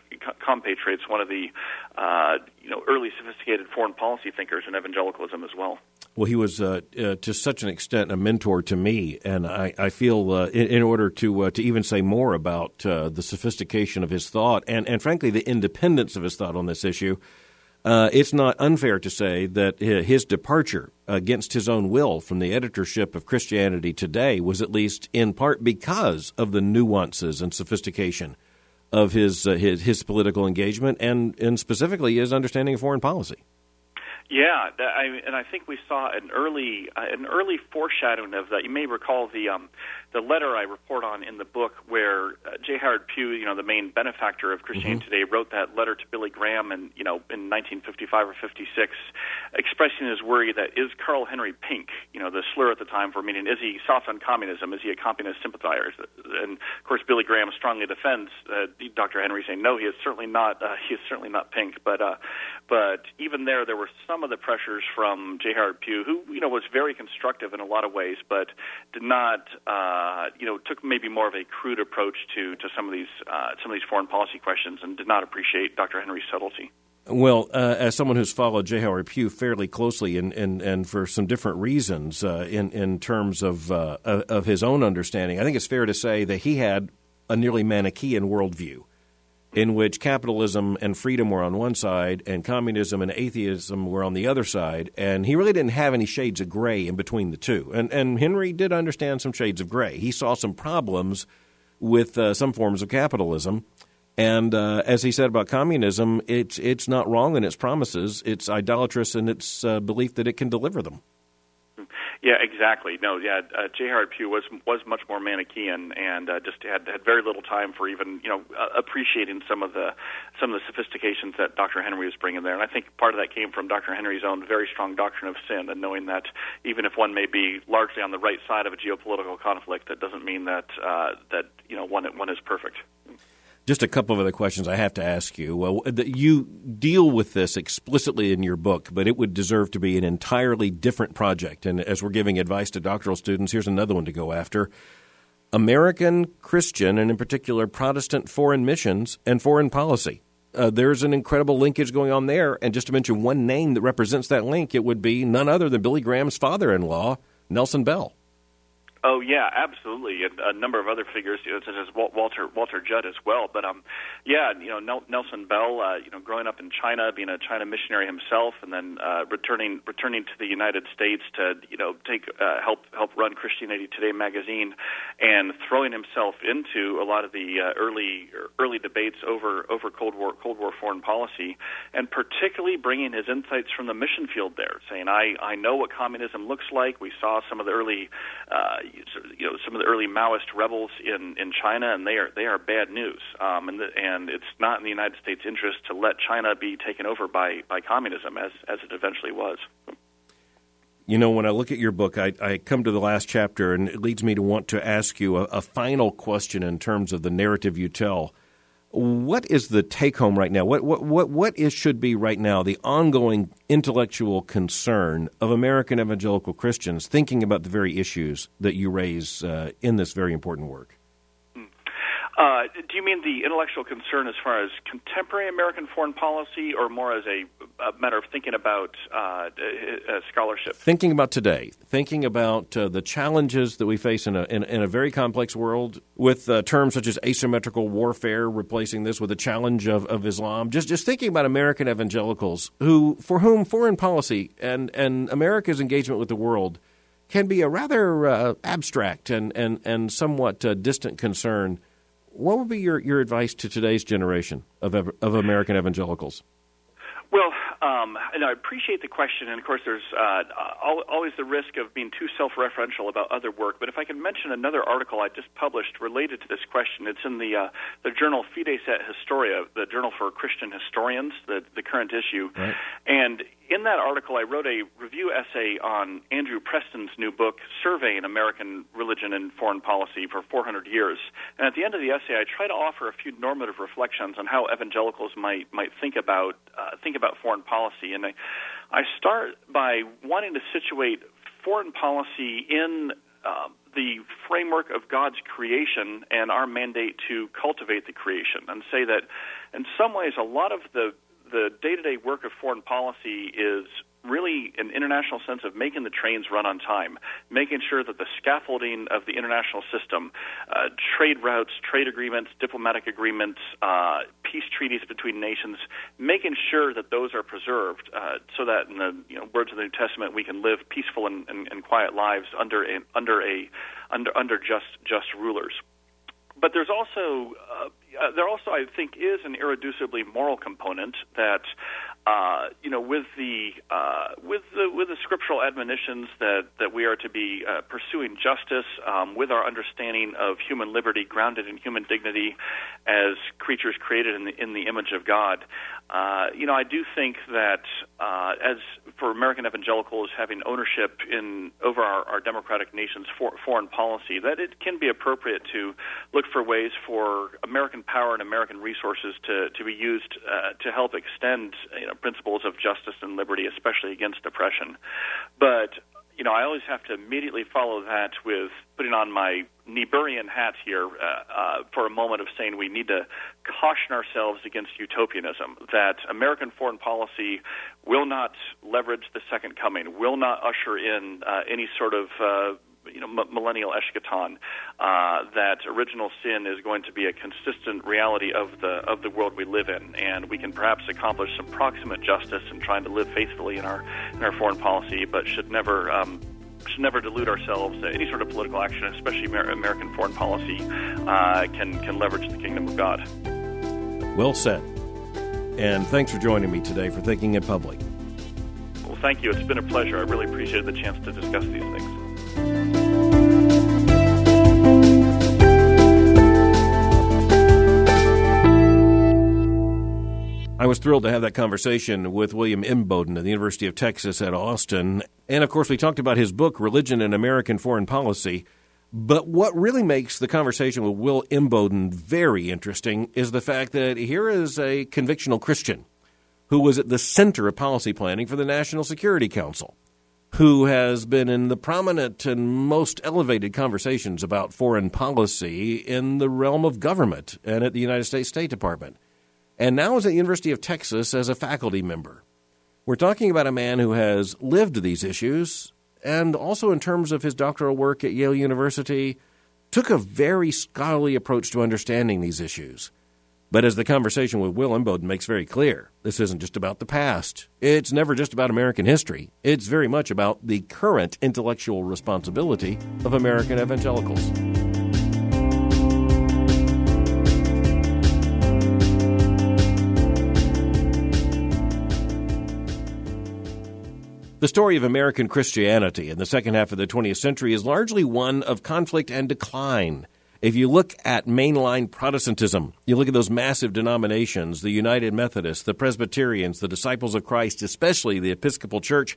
compatriots, one of the uh, you know early sophisticated foreign policy thinkers in evangelicalism as well. Well, he was uh, uh, to such an extent a mentor to me, and I, I feel uh, in, in, order to uh, to even say more about uh, the sophistication of his thought and, and frankly the independence of his thought on this issue, uh, it's not unfair to say that his departure against his own will from the editorship of Christianity Today was at least in part because of the nuances and sophistication of his his, his political engagement and and specifically his understanding of foreign policy. Yeah, that, I, and I think we saw an early uh, an early foreshadowing of that. You may recall the um, the letter I report on in the book where uh, J. Howard Pew, you know, the main benefactor of Christianity mm-hmm. Today, wrote that letter to Billy Graham, and you know, in 1955 or 56, expressing his worry that is Carl Henry pink, you know, the slur at the time for meaning is he soft on communism? Is he a communist sympathizer? And of course, Billy Graham strongly defends uh, Dr. Henry, saying no, he is certainly not. Uh, he is certainly not pink. But uh, but even there, there were some of the pressures from J. Howard Pew, who you know was very constructive in a lot of ways, but did not. Uh, you know, took maybe more of a crude approach to to some of these uh, some of these foreign policy questions, and did not appreciate Dr. Henry's subtlety. Well, uh, as someone who's followed J. Howard Pew fairly closely, and, and, and for some different reasons, uh, in in terms of uh, of his own understanding, I think it's fair to say that he had a nearly Manichaean worldview in which capitalism and freedom were on one side and communism and atheism were on the other side. And he really didn't have any shades of gray in between the two. And, and Henry did understand some shades of gray. He saw some problems with uh, some forms of capitalism. And uh, as he said about communism, it's, it's not wrong in its promises, it's idolatrous in its uh, belief that it can deliver them. Yeah, exactly. No, yeah, uh, J. Howard Pew was was much more Manichaean and uh, just had had very little time for even you know uh, appreciating some of the some of the sophistications that Dr. Henry was bringing there. And I think part of that came from Dr. Henry's own very strong doctrine of sin and knowing that even if one may be largely on the right side of a geopolitical conflict, that doesn't mean that uh, that you know one one is perfect. Just a couple of other questions I have to ask you. Well, you deal with this explicitly in your book, but it would deserve to be an entirely different project. And as we're giving advice to doctoral students, here's another one to go after. American Christian, and in particular Protestant foreign missions and foreign policy. Uh, there's an incredible linkage going on there. And just to mention one name that represents that link, it would be none other than Billy Graham's father in law, Nelson Bell. Oh yeah, absolutely, and a number of other figures, you know, such as Walter Walter Judd as well. But um, yeah, you know Nelson Bell, uh, you know, growing up in China, being a China missionary himself, and then uh, returning returning to the United States to you know take uh, help help run Christianity Today magazine, and throwing himself into a lot of the uh, early early debates over over Cold War Cold War foreign policy, and particularly bringing his insights from the mission field there, saying I I know what communism looks like. We saw some of the early uh, you know some of the early Maoist rebels in in China, and they are they are bad news. Um, and the, and it's not in the United States' interest to let China be taken over by by communism as as it eventually was. You know, when I look at your book, I, I come to the last chapter, and it leads me to want to ask you a, a final question in terms of the narrative you tell what is the take home right now? What what what what is should be right now the ongoing intellectual concern of American evangelical Christians thinking about the very issues that you raise uh, in this very important work? Uh, do you mean the intellectual concern as far as contemporary American foreign policy, or more as a, a matter of thinking about uh, uh, scholarship? Thinking about today, thinking about uh, the challenges that we face in a in, in a very complex world, with uh, terms such as asymmetrical warfare, replacing this with the challenge of, of Islam. Just just thinking about American evangelicals, who for whom foreign policy and and America's engagement with the world can be a rather uh, abstract and and and somewhat distant concern what would be your, your advice to today's generation of, of American evangelicals? Well, um, and I appreciate the question, and of course, there's uh, always the risk of being too self-referential about other work. But if I can mention another article I just published related to this question, it's in the uh, the journal Fides et Historia, the journal for Christian historians, the the current issue, right. and in that article, I wrote a review essay on Andrew Preston's new book, Surveying American Religion and Foreign Policy for 400 Years. And at the end of the essay, I try to offer a few normative reflections on how evangelicals might might think about uh, think about foreign policy. And I, I start by wanting to situate foreign policy in uh, the framework of God's creation and our mandate to cultivate the creation, and say that in some ways, a lot of the the day to day work of foreign policy is really an international sense of making the trains run on time, making sure that the scaffolding of the international system, uh, trade routes, trade agreements, diplomatic agreements, uh, peace treaties between nations, making sure that those are preserved, uh, so that in the you know, words of the New Testament we can live peaceful and, and, and quiet lives under a, under a under under just just rulers. But there's also uh, uh, there also I think is an irreducibly moral component that uh, you know with the uh, with the with the scriptural admonitions that that we are to be uh, pursuing justice um, with our understanding of human liberty grounded in human dignity as creatures created in the in the image of God. Uh, you know I do think that as for American evangelicals having ownership in over our, our democratic nation's for, foreign policy that it can be appropriate to look for ways for American power and American resources to, to be used uh, to help extend you know, principles of justice and liberty, especially against oppression. But you know, I always have to immediately follow that with putting on my Niebuhrian hat here uh, uh, for a moment of saying we need to caution ourselves against utopianism. That American foreign policy will not leverage the second coming, will not usher in uh, any sort of uh, you know m- millennial eschaton uh, that original sin is going to be a consistent reality of the of the world we live in, and we can perhaps accomplish some proximate justice in trying to live faithfully in our in our foreign policy, but should never. Um, should never delude ourselves. That any sort of political action, especially Amer- American foreign policy, uh, can can leverage the kingdom of God. Well said. And thanks for joining me today for Thinking in Public Well, thank you. It's been a pleasure. I really appreciate the chance to discuss these things. I was thrilled to have that conversation with William Inboden at the University of Texas at Austin. And of course, we talked about his book, Religion and American Foreign Policy. But what really makes the conversation with Will Inboden very interesting is the fact that here is a convictional Christian who was at the center of policy planning for the National Security Council, who has been in the prominent and most elevated conversations about foreign policy in the realm of government and at the United States State Department and now is at the University of Texas as a faculty member. We're talking about a man who has lived these issues and also, in terms of his doctoral work at Yale University, took a very scholarly approach to understanding these issues. But as the conversation with Will Inboden makes very clear, this isn't just about the past. It's never just about American history. It's very much about the current intellectual responsibility of American evangelicals. The story of American Christianity in the second half of the 20th century is largely one of conflict and decline. If you look at mainline Protestantism, you look at those massive denominations, the United Methodists, the Presbyterians, the Disciples of Christ, especially the Episcopal Church,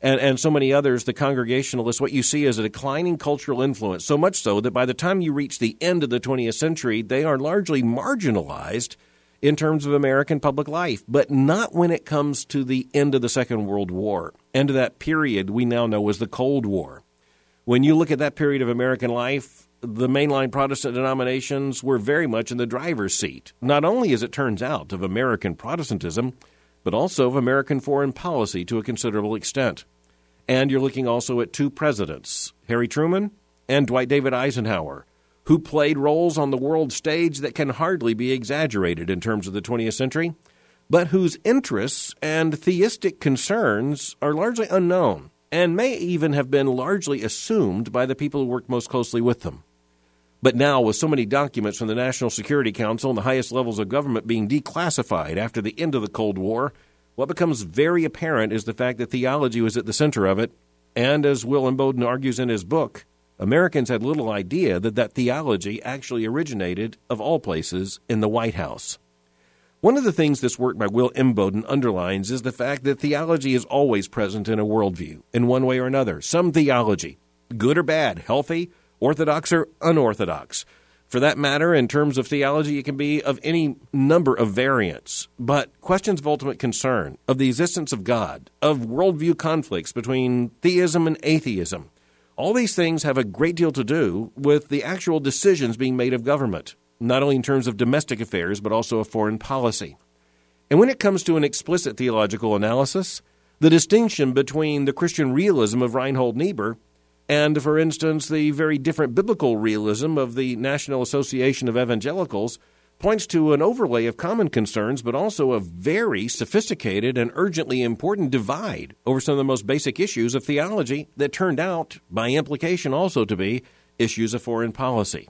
and, and so many others, the Congregationalists, what you see is a declining cultural influence, so much so that by the time you reach the end of the 20th century, they are largely marginalized in terms of American public life, but not when it comes to the end of the Second World War, end of that period we now know as the Cold War. When you look at that period of American life, the mainline Protestant denominations were very much in the driver's seat, not only as it turns out of American Protestantism, but also of American foreign policy to a considerable extent. And you're looking also at two presidents, Harry Truman and Dwight David Eisenhower, who played roles on the world stage that can hardly be exaggerated in terms of the 20th century, but whose interests and theistic concerns are largely unknown and may even have been largely assumed by the people who worked most closely with them. But now, with so many documents from the National Security Council and the highest levels of government being declassified after the end of the Cold War, what becomes very apparent is the fact that theology was at the center of it, and as Will Inboden argues in his book, Americans had little idea that that theology actually originated, of all places, in the White House. One of the things this work by Will Inboden underlines is the fact that theology is always present in a worldview, in one way or another. Some theology, good or bad, healthy, orthodox or unorthodox. For that matter, in terms of theology, it can be of any number of variants. But questions of ultimate concern, of the existence of God, of worldview conflicts between theism and atheism, all these things have a great deal to do with the actual decisions being made of government, not only in terms of domestic affairs, but also of foreign policy. And when it comes to an explicit theological analysis, the distinction between the Christian realism of Reinhold Niebuhr and, for instance, the very different biblical realism of the National Association of Evangelicals points to an overlay of common concerns, but also a very sophisticated and urgently important divide over some of the most basic issues of theology that turned out, by implication, also to be issues of foreign policy.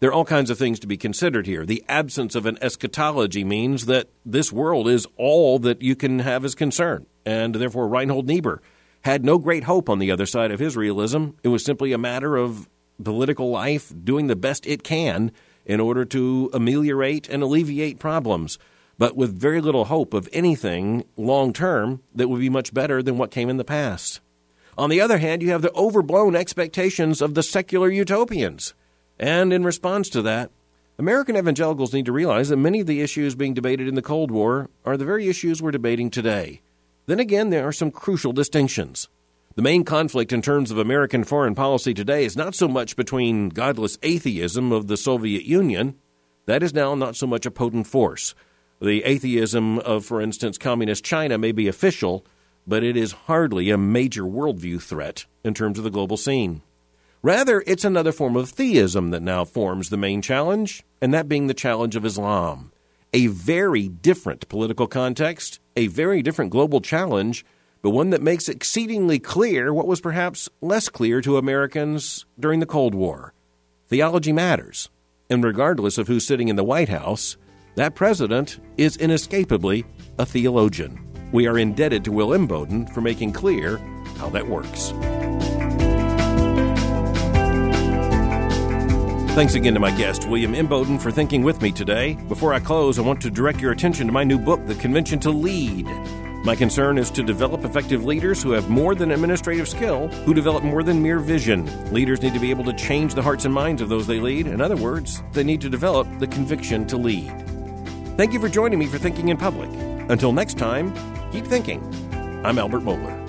There are all kinds of things to be considered here. The absence of an eschatology means that this world is all that you can have as concern, and therefore Reinhold Niebuhr had no great hope on the other side of his realism. It was simply a matter of political life doing the best it can in order to ameliorate and alleviate problems, but with very little hope of anything long term that would be much better than what came in the past. On the other hand, you have the overblown expectations of the secular utopians. And in response to that, American evangelicals need to realize that many of the issues being debated in the Cold War are the very issues we're debating today. Then again, there are some crucial distinctions. The main conflict in terms of American foreign policy today is not so much between godless atheism of the Soviet Union. That is now not so much a potent force. The atheism of, for instance, communist China may be official, but it is hardly a major worldview threat in terms of the global scene. Rather, it's another form of theism that now forms the main challenge, and that being the challenge of Islam. A very different political context, a very different global challenge but one that makes exceedingly clear what was perhaps less clear to Americans during the Cold War. Theology matters, and regardless of who's sitting in the White House, that president is inescapably a theologian. We are indebted to Will Inboden for making clear how that works. Thanks again to my guest, William Inboden, for thinking with me today. Before I close, I want to direct your attention to my new book, The Conviction to Lead. My concern is to develop effective leaders who have more than administrative skill, who develop more than mere vision. Leaders need to be able to change the hearts and minds of those they lead. In other words, they need to develop the conviction to lead. Thank you for joining me for Thinking in Public. Until next time, keep thinking. I'm Albert Mohler.